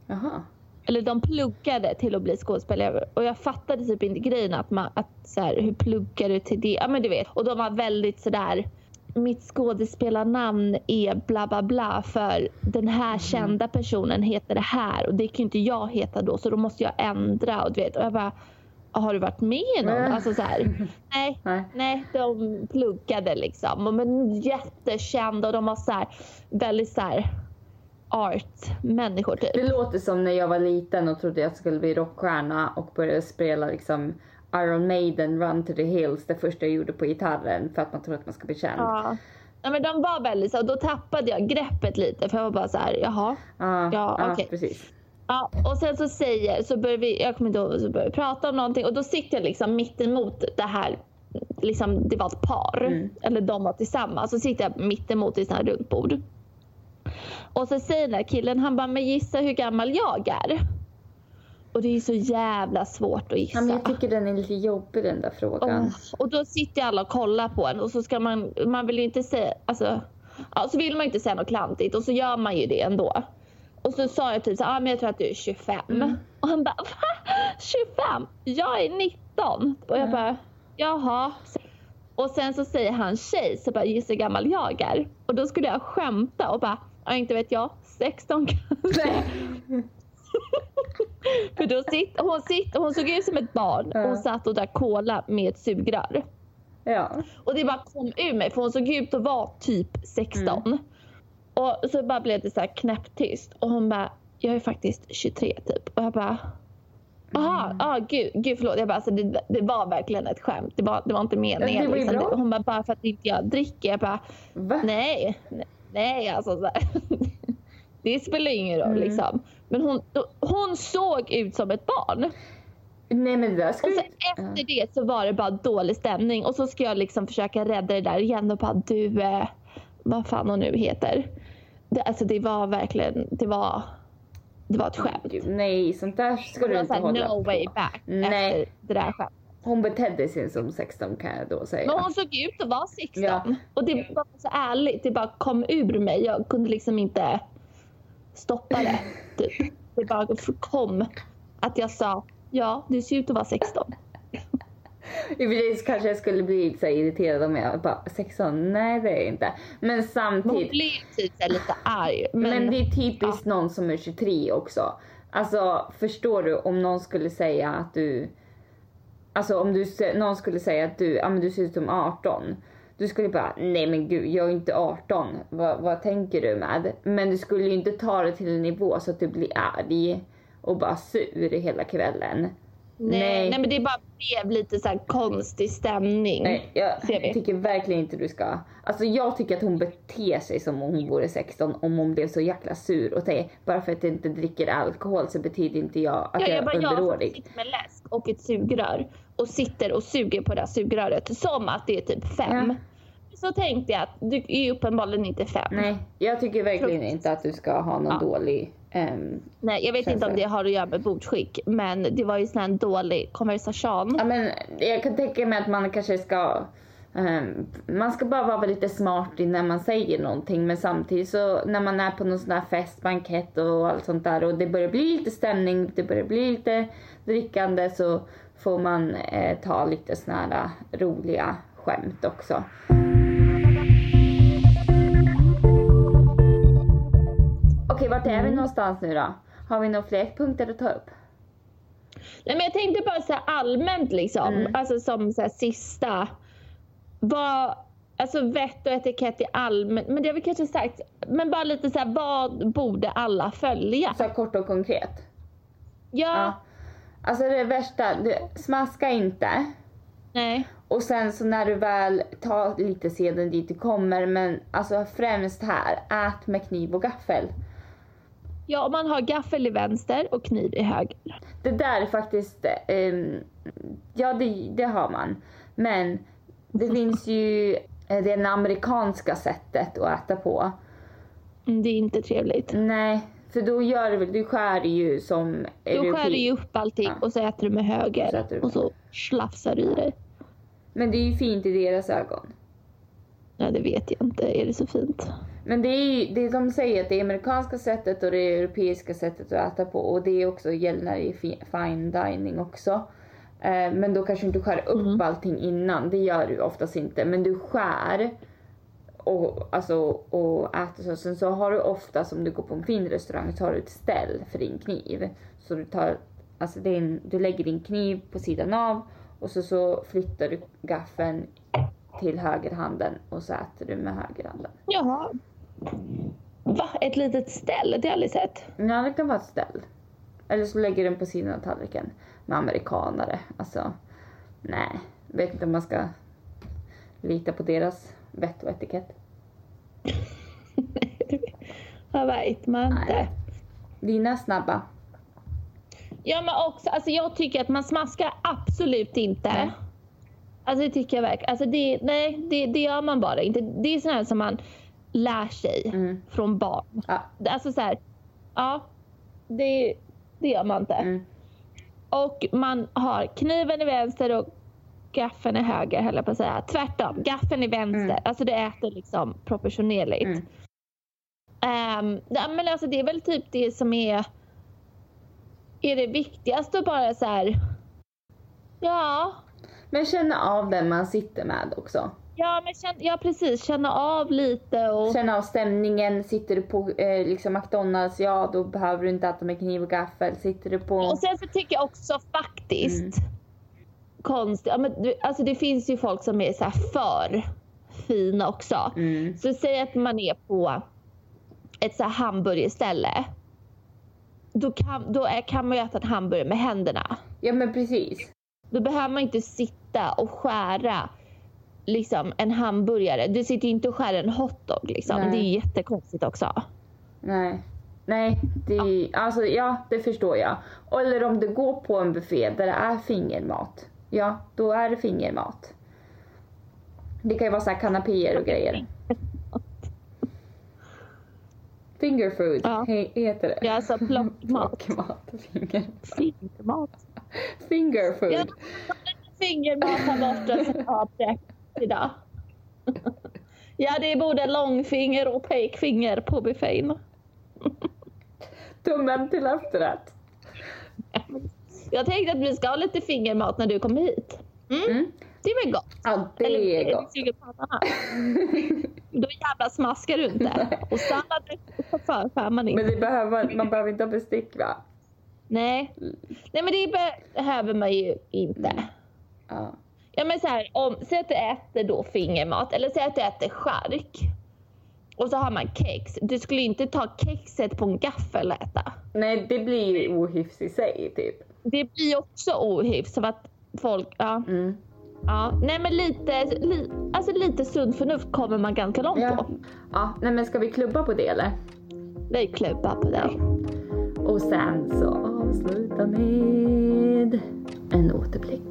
Jaha. Eller de pluggade till att bli skådespelare och jag fattade typ inte grejen att man, att så här, hur pluggar du till det? Ja men du vet. Och de var väldigt sådär mitt skådespelarnamn är bla bla bla för den här kända personen heter det här och det kan ju inte jag heta då så då måste jag ändra och du vet. Och jag bara, har du varit med i någon? Mm. Alltså så här, nej, Nej. nej, de pluggade liksom. Men jättekända och de var så här, väldigt så här art-människor typ. Det låter som när jag var liten och trodde jag skulle bli rockstjärna och började spela liksom Iron Maiden Run to the Hills det första jag gjorde på gitarren för att man tror att man ska bli känd. Ja. ja men de var väldigt så, då tappade jag greppet lite för jag var bara så här, jaha. Ja, Ja, okej. precis. Ja, och sen så säger, så börjar vi, jag kommer inte ihåg, så börjar vi prata om någonting och då sitter jag liksom mitt emot det här, liksom det var ett par, Mm. eller de var tillsammans, så sitter jag mitt emot i ett sånt här runt bord. Och så säger den här killen, han bara, men gissa hur gammal jag är? Och det är så jävla svårt att gissa. Ja, men jag tycker den är lite jobbig den där frågan. Åh, och då sitter alla och kollar på en och så ska man, man vill ju inte säga, alltså, ja, så vill man inte säga något klantigt och så gör man ju det ändå. Och så sa jag typ så ah, men jag tror att du är 25. Och han bara, va? 25? Jag är 19. Och jag bara, jaha. Och sen så säger han tjej, så bara gissa hur gammal jag är. Och då skulle jag skämta och bara, ja inte vet jag, 16 kanske. För då sitt, hon, sitt, hon såg ut som ett barn. Ja. Hon satt och drack cola med ett sugrör. Ja. Och det bara kom ur mig för hon såg ut att vara typ 16. Mm. Och så bara blev det så här knäpptyst. Och hon bara, jag är faktiskt 23 typ. Och jag bara, Jaha, Mm. ah, gud, gud förlåt. Jag bara, alltså, det, det var verkligen ett skämt. Det var, det var inte meningen. det var liksom. Hon bara, bara för att inte jag dricker. Jag bara, Va? nej, nej, nej alltså så. Det spelar ingen roll Mm. liksom. Men hon, hon såg ut som ett barn. Nej men det där Och sen efter det så var det bara dålig stämning. Och så ska jag liksom försöka rädda det där igen och bara du, eh, vad fan hon nu heter. Det, alltså det var verkligen, det var, det var ett skämt. Nej, sånt där ska du inte hålla no på. way back Nej. efter det där skämtet. Hon betedde sig som 16 kan jag då säga. Men hon såg ut att vara 16. Ja. Och det var så ärligt, det bara kom ur mig. Jag kunde liksom inte stoppa det. Typ. Det bara kom att jag sa ja, du ser ut att vara 16. I och för sig så kanske jag skulle bli så irriterad om jag bara 16, nej det är jag inte. Men Men hon samtidigt, blev typ lite arg. Men, men, det är typiskt någon som är 23 också. Alltså förstår du om någon skulle säga att du, alltså om du, någon skulle säga att du, ja men du ser ut som 18. Du skulle bara, nej men gud jag är inte 18, vad, vad tänker du med? Men du skulle ju inte ta det till en nivå så att du blir arg och bara sur hela kvällen. nej, nej. nej. men det bara blev lite så här konstig stämning. Nej, jag tycker verkligen inte du ska. Alltså jag tycker att hon beter sig som om hon vore 16 om hon blev så jäkla sur och säger bara för att jag inte dricker alkohol så betyder inte jag att Ja, jag jag är bara, jag som underårig. sitter med läsk och ett sugrör och sitter och suger på det här sugröret som att det är typ fem. Så tänkte jag att du är uppenbarligen inte fem. Nej, jag tycker verkligen Frukt. inte att du ska ha någon Ja. dålig... ehm, Nej, jag vet Känns inte om det. har att göra med bordsskick, men det var ju sån här dålig konversation. ja, men jag kan tänka mig att man kanske ska... ehm, man ska bara vara lite smart när man säger någonting men samtidigt så när man är på någon sån där fest, bankett och allt sånt där och det börjar bli lite stämning, det börjar bli lite drickande så får man eh, ta lite såna här eh, roliga skämt också. Okej, vart är vi någonstans nu då? Har vi några fler punkter att ta upp? Nej, men jag tänkte bara så allmänt liksom, Mm. alltså som så sista. Vad, alltså vett och etikett i allmänt, men det har vi kanske sagt, men bara lite så här, vad borde alla följa? Så kort och konkret. Ja, Ja. Alltså det värsta, du, smaska inte. nej. Och sen så när du väl tar lite seden dit du kommer, men alltså främst här, ät med kniv och gaffel. Ja, man har gaffel i vänster och kniv i höger. Det där är faktiskt, ehm, ja det, det har man. Men det finns ju det amerikanska sättet att äta på. Mm, Det är inte trevligt. Nej, för då gör du du skär ju som Då skär du ju upp allting Ja. och så äter du med Så höger äter du och så slafsar du i dig. Men det är ju fint i deras ögon. Ja, det vet jag inte. Är det så fint? Men det är ju, det de säger att det amerikanska sättet och det europeiska sättet att äta på och det är också gäller i fi- fine dining också. Eh, men då kanske du inte skär upp Mm. allting innan, det gör du oftast inte. Men du skär och, alltså, och äter så. Sen så har du ofta, om du går på en fin restaurang, så har du ett ställ för din kniv. Så du tar, alltså en, du lägger din kniv på sidan av och så, så flyttar du gaffeln till högerhanden och så äter du med högerhanden. Jaha. Va? Ett litet ställ? Det har jag aldrig sett. Ja, det kan vara ett ställ. Eller så lägger du den på sidan av tallriken med amerikanare. Alltså, nej. Vet inte om man ska lita på deras vett och etikett. Vad vet man inte. Nej. Dina snabba. Ja men också, alltså jag tycker att man smaskar absolut inte. Nej. Alltså det tycker jag verkligen. Alltså det, nej, det, det gör man bara inte. Det är sånt här som man lär sig Mm. från barn. Ja. Alltså så här, ja, det, det gör man inte. Mm. Och man har kniven i vänster och gaffeln i höger höll jag på att säga. Tvärtom, gaffeln i vänster. Mm. Alltså det äter liksom proportionerligt. Mm. Ja, men alltså det är väl typ det som är, är det viktigaste att bara så här. Ja, Men känna av den man sitter med också. Ja, men känn, ja precis, känna av lite och... Känna av stämningen. Sitter du på eh, liksom McDonalds, ja då behöver du inte äta med kniv och gaffel. Sitter du på... Och sen så tycker jag också faktiskt Mm. Konstigt, ja, men, alltså det finns ju folk som är så för fina också. Mm. Så säg att man är på ett så här hamburgerställe. Då, kan, då är, kan man ju äta en hamburgare med händerna. Ja men precis. Då behöver man inte sitta och skära liksom en hamburgare. Du sitter ju inte och skär en hotdog liksom. Nej. Det är jättekonstigt också. Nej. Nej, det, alltså, ja, det förstår jag. Eller om du går på en buffé där det är fingermat. Ja, då är det fingermat. Det kan ju vara så här kanapéer och grejer. Finger food Ja. he, heter det. Ja, alltså plockmat. Plockmat. Finger, Fingermat. finger food. Ja, fingermat här borta som jag har idag. Ja, det är både långfinger och pekfinger på buffén. Tummen till efterrätt. Jag tänkte att vi ska ha lite fingermat när du kommer hit. Mm. Mm. Det är väl gott? Ja, det Eller är du gott. Då jävla smaskar du inte. Och sallad förskär man inte. Men det behöver, man behöver inte ha bestick va? Nej. Nej men det behöver man ju inte. Ja. Ja men så här, om, säg att du äter då fingermat eller säg att du äter chark. Och så har man kex. Du skulle inte ta kexet på en gaffel och äta. Nej, det blir ju ohyfs i sig typ. Det blir också ohyfs för att folk, ja. Mm. ja. Nej men lite, li, alltså lite sunt förnuft kommer man ganska långt Ja. på. ja, nej men ska vi klubba på det eller? Vi klubbar på dig. Och sen så avsluta med en återblick.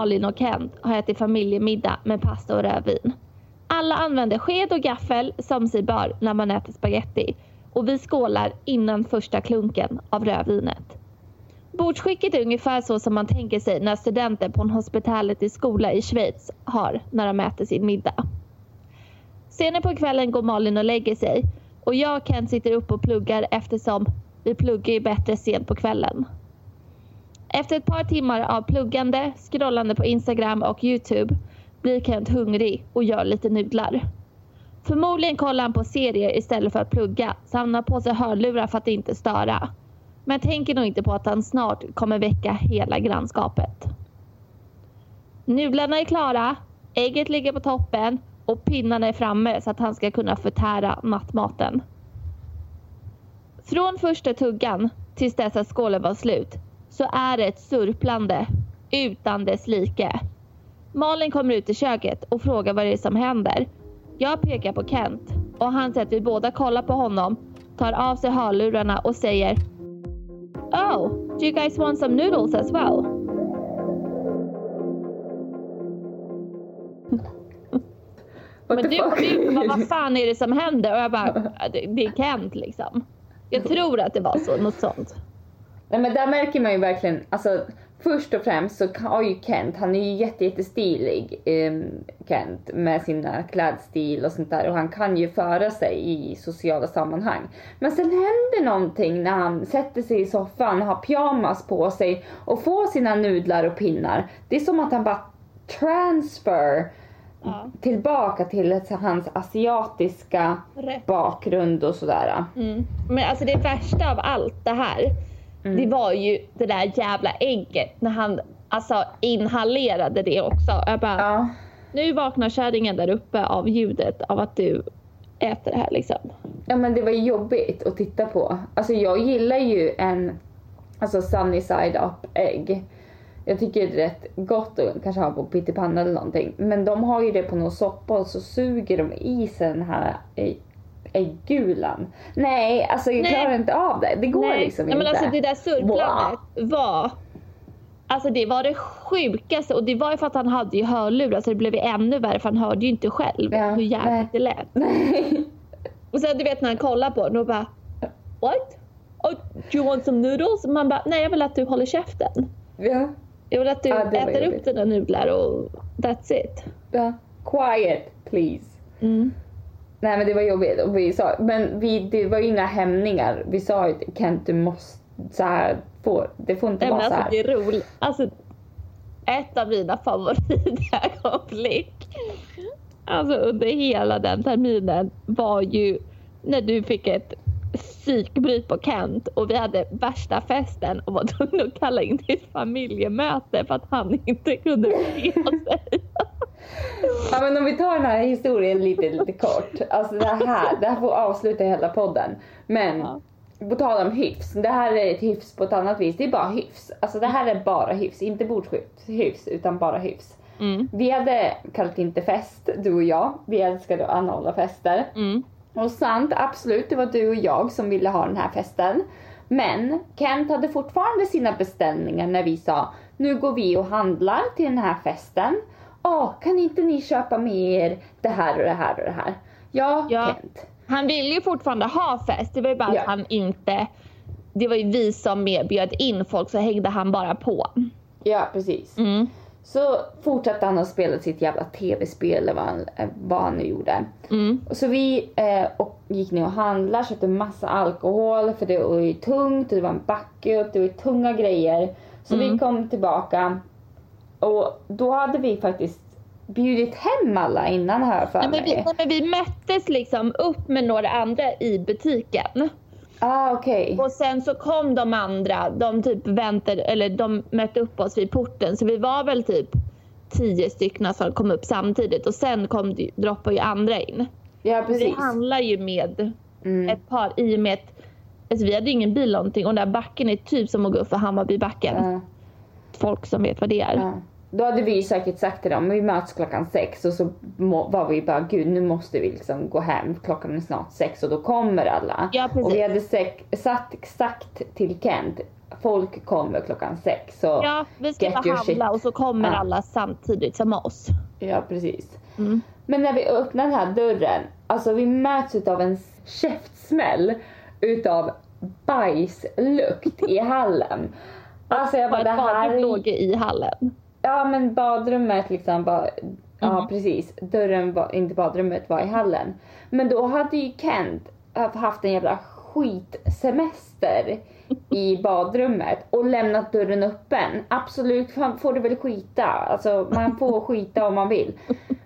Malin och Kent har ätit familjemiddag med pasta och rödvin. Alla använder sked och gaffel som sig bör när man äter spaghetti och vi skålar innan första klunken av rödvinet. Bordsskicket är ungefär så som man tänker sig när studenter på en hospitality-skola i Schweiz har när de äter sin middag. Senare på kvällen går Malin och lägger sig och jag och Kent sitter upp och pluggar eftersom vi pluggar ju bättre sent på kvällen. Efter ett par timmar av pluggande, scrollande på Instagram och Youtube blir Kent hungrig och gör lite nudlar. Förmodligen kollar han på serier istället för att plugga så han har på sig hörlurar för att inte störa. Men tänker nog inte på att han snart kommer väcka hela grannskapet. Nudlarna är klara, ägget ligger på toppen och pinnarna är framme så att han ska kunna förtära nattmaten. Från första tuggan tills dess att skålen var slut så är det ett surplande utan dess like. Malin kommer ut i köket och frågar vad det är som händer. Jag pekar på Kent och han säger att vi båda kollar på honom, tar av sig hörlurarna och säger Oh, do you guys want some noodles as well? What Men du fuck? du bara, vad fan är det som händer? Och jag bara, det är Kent liksom. Jag tror att det var så, något sånt. Nej men där märker man ju verkligen, alltså först och främst så har ju Kent, han är ju jätte, jättestilig, um, Kent, med sina klädstil och sånt där och han kan ju föra sig i sociala sammanhang. Men sen händer någonting när han sätter sig i soffan, har pyjamas på sig och får sina nudlar och pinnar. Det är som att han bara transfer Ja. tillbaka till hans asiatiska Rätt. bakgrund och sådär. Mm. Men alltså det värsta av allt det här, det var ju det där jävla ägget när han alltså inhalerade det också. Jag bara, Ja. nu vaknar kärringen där uppe av ljudet av att du äter det här liksom. Ja men det var jobbigt att titta på. Alltså jag gillar ju en alltså sunny side up ägg. Jag tycker det är rätt gott att kanske ha på pyttipanna eller någonting. Men de har ju det på någon soppa och så suger de i sig den här ä- äggulan. Nej, alltså jag Nej. klarar inte av det. Det går liksom Nej, inte. men alltså det där surplandet var Alltså det var det sjukaste och det var ju för att han hade ju hörlurar så det blev ju ännu värre för han hörde ju inte själv Ja, hur jävligt nej. det lät. Nej. Och sen du vet när han kollar på den och bara What? Oh, do you want some noodles? Man bara, nej jag vill att du håller käften. Ja. Jag vill att du Ja, äter upp dina nudlar och That's it. Ja. Quiet please. Mm. Nej men det var jobbigt och vi sa, men vi, det var ju inga hämningar. Vi sa ju till Kent du måste så här, får, det får inte Nej, men vara så alltså, här. det är roligt. Alltså, ett av mina favoritögonblick alltså, under hela den terminen var ju när du fick ett psykbryt på Kent och vi hade värsta festen och var tvungna att kalla in till ett familjemöte för att han inte kunde bete sig. Ja men om vi tar den här historien lite, lite kort. Alltså det här, det här får avsluta hela podden. Men Ja. på tal om hyfs, det här är ett hyfs på ett annat vis. Det är bara hyfs. Alltså det här är bara hyfs, inte bordshyfs utan bara hyfs. Mm. Vi hade kallat in till fest, du och jag. Vi älskade att anordna fester. Mm. Och sant, absolut, det var du och jag som ville ha den här festen. Men Kent hade fortfarande sina beställningar när vi sa nu går vi och handlar till den här festen. Åh, kan inte ni köpa med er det här och det här och det här? Ja, Ja. Kent. Han ville ju fortfarande ha fest, det var ju bara Ja. att han inte... Det var ju vi som bjöd in folk så hängde han bara på. Ja, precis. Mm. Så fortsatte han att spela sitt jävla tv-spel eller vad han, vad han nu gjorde. Mm. Och Så vi eh, och gick ner och handlade, köpte massa alkohol för det var ju tungt och det var en backe upp, det var ju tunga grejer. Så vi Mm. kom tillbaka och då hade vi faktiskt bjudit hem alla innan har jag för Nej, men vi, mig. nej, men vi möttes liksom upp med några andra i butiken. Ah okej. Och sen så kom de andra, de typ väntade, eller de mötte upp oss vid porten. Så vi var väl typ tio stycken som kom upp samtidigt och sen kom droppade ju andra in. Ja Vi precis. handlar ju med Mm. ett par i och med att alltså vi hade ingen bil någonting och den där backen är typ som att gå upp för Hammarbybacken. Ja, Folk som vet vad det är. ja. Då hade vi ju säkert sagt till dem, vi möts klockan sex och så var vi bara gud nu måste vi liksom gå hem, klockan är snart sex och då kommer alla. Ja, precis. och vi hade satt sagt till Kent, folk kommer klockan sex. Så Ja, vi ska bara handla shit. och så kommer Ja. alla samtidigt som oss. Ja, precis. Mm. Men när vi öppnar den här dörren, alltså vi möts utav en käftsmäll utav bajslukt i hallen. Alltså jag bara det här låg i hallen. Ja men badrummet liksom bara... Ja Mhm. precis, dörren var, inte badrummet var i hallen. Men då hade ju Kent haft en jävla skitsemester i badrummet och lämnat dörren öppen. Absolut får du väl skita, alltså man får skita om man vill.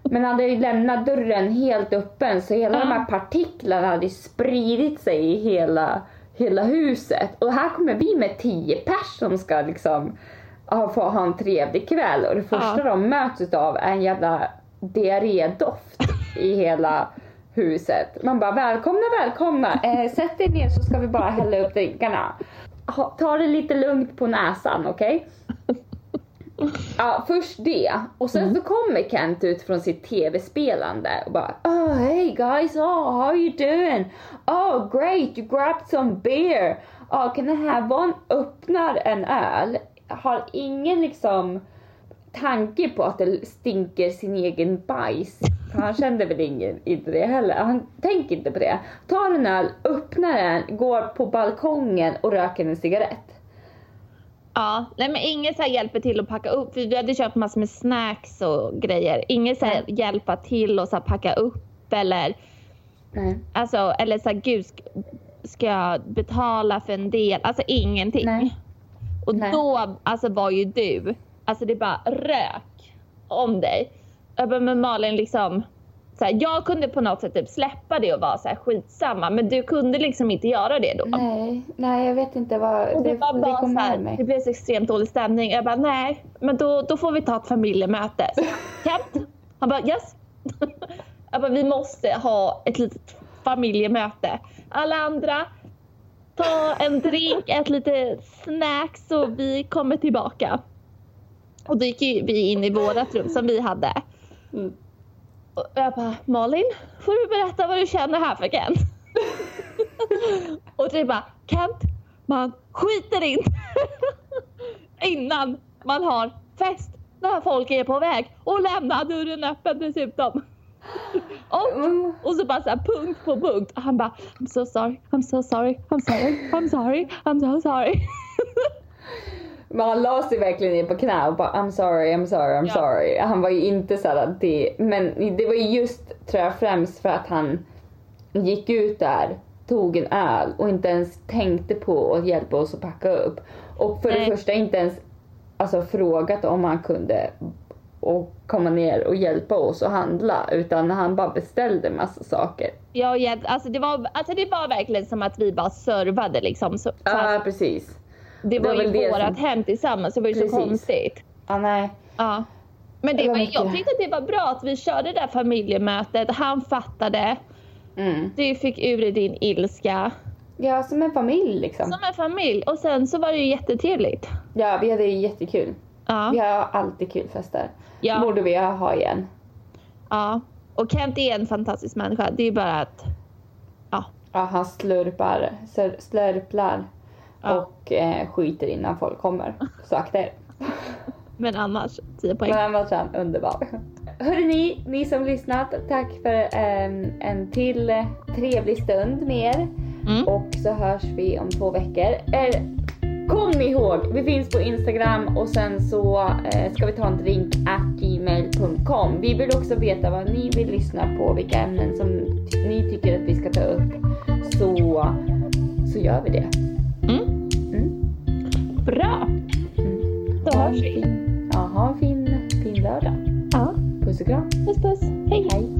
Men han hade ju lämnat dörren helt öppen så hela de här partiklarna hade spridit sig i hela, hela huset. Och här kommer vi med tio pers som ska liksom få ha en trevlig kväll och det första Ja. de möts utav är en jävla diarrédoft i hela huset. Man bara välkomna, välkomna. Eh, sätt er ner så ska vi bara hälla upp drinkarna. Ha, ta det lite lugnt på näsan, okej? Ja, först det. Och sen så kommer Kent ut från sitt tv-spelande och bara Oh hey guys, oh how are you doing? Oh great, you grabbed some beer. Oh can I have one? Öppnar en öl. Har ingen liksom tanke på att det stinker sin egen bajs. För han kände väl ingen, inte det heller. Han tänker inte på det. Tar en öl, öppnar den, går på balkongen och röker en cigarett. Ja, nej men ingen så hjälper till att packa upp. Vi hade köpt massor med snacks och grejer. Ingen så här hjälpa till och så packa upp eller Nej. alltså eller så här gud ska, ska jag betala för en del? Alltså ingenting. Nej. Och Nej. då alltså var ju du, alltså det bara rök om dig. Jag bara, men Malin liksom så här, jag kunde på något sätt typ släppa det och vara så här skitsamma men du kunde liksom inte göra det då. Nej, nej jag vet inte vad, Och det, det var det, bara kom så här, det blev så extremt dålig stämning. Jag bara nej, men då, då får vi ta ett familjemöte. Så, Kent? Han bara yes. Jag bara vi måste ha ett litet familjemöte. Alla andra, ta en drink, ett lite snacks och vi kommer tillbaka. Och då gick vi in i vårat rum som vi hade. Mm. Och jag bara Malin, får du berätta vad du känner här för Kent? och det bara Kent, man skiter in innan man har fest när folk är på väg och lämnar dörren öppen dessutom. och, och så bara så här, punkt på punkt. Och han bara I'm so sorry, I'm so sorry, I'm sorry, I'm sorry, I'm so sorry. Men han la sig verkligen ner på knä och bara I'm sorry, I'm sorry, I'm Ja. sorry. Han var ju inte såhär det, men det var ju just tror jag främst för att han gick ut där, tog en öl och inte ens tänkte på att hjälpa oss att packa upp. Och för det Nej. första inte ens alltså, frågat om han kunde och komma ner och hjälpa oss att handla utan han bara beställde massa saker. Ja, ja, alltså, det var, alltså det var verkligen som att vi bara servade liksom. Så, Ja precis. Det var var ju det vårat som- hem tillsammans, det var ju Precis. så konstigt. Ja nej. Ja. Men det Det var jag tyckte att det var bra att vi körde det där familjemötet. Han fattade. Mm. Du fick ur dig din ilska. Ja som en familj liksom. Som en familj. Och sen så var det ju jättetrevligt. Ja vi hade jättekul. Ja. Vi har alltid kul fester. Ja. Borde vi ha igen. ja. Och Kent är en fantastisk människa. Det är bara att... Ja. Ja, han slurpar, slur- slurplar Ja. och eh, skiter innan folk kommer. Så akta er. Men annars 10 poäng. Men annars är han underbar. Hörrni, ni som lyssnat, tack för eh, en till trevlig stund med er. Mm. Och så hörs vi om två veckor. Eh, kom ihåg, vi finns på Instagram och sen så eh, ska vi ta en drink at gmail.com. Vi vill också veta vad ni vill lyssna på, vilka ämnen som ni tycker att vi ska ta upp. Så, så gör vi det. Mm. Bra. Då hörs vi. Ja, ha en fin, fin lördag. Ja. Puss och kram. Puss puss. Hej. Hej.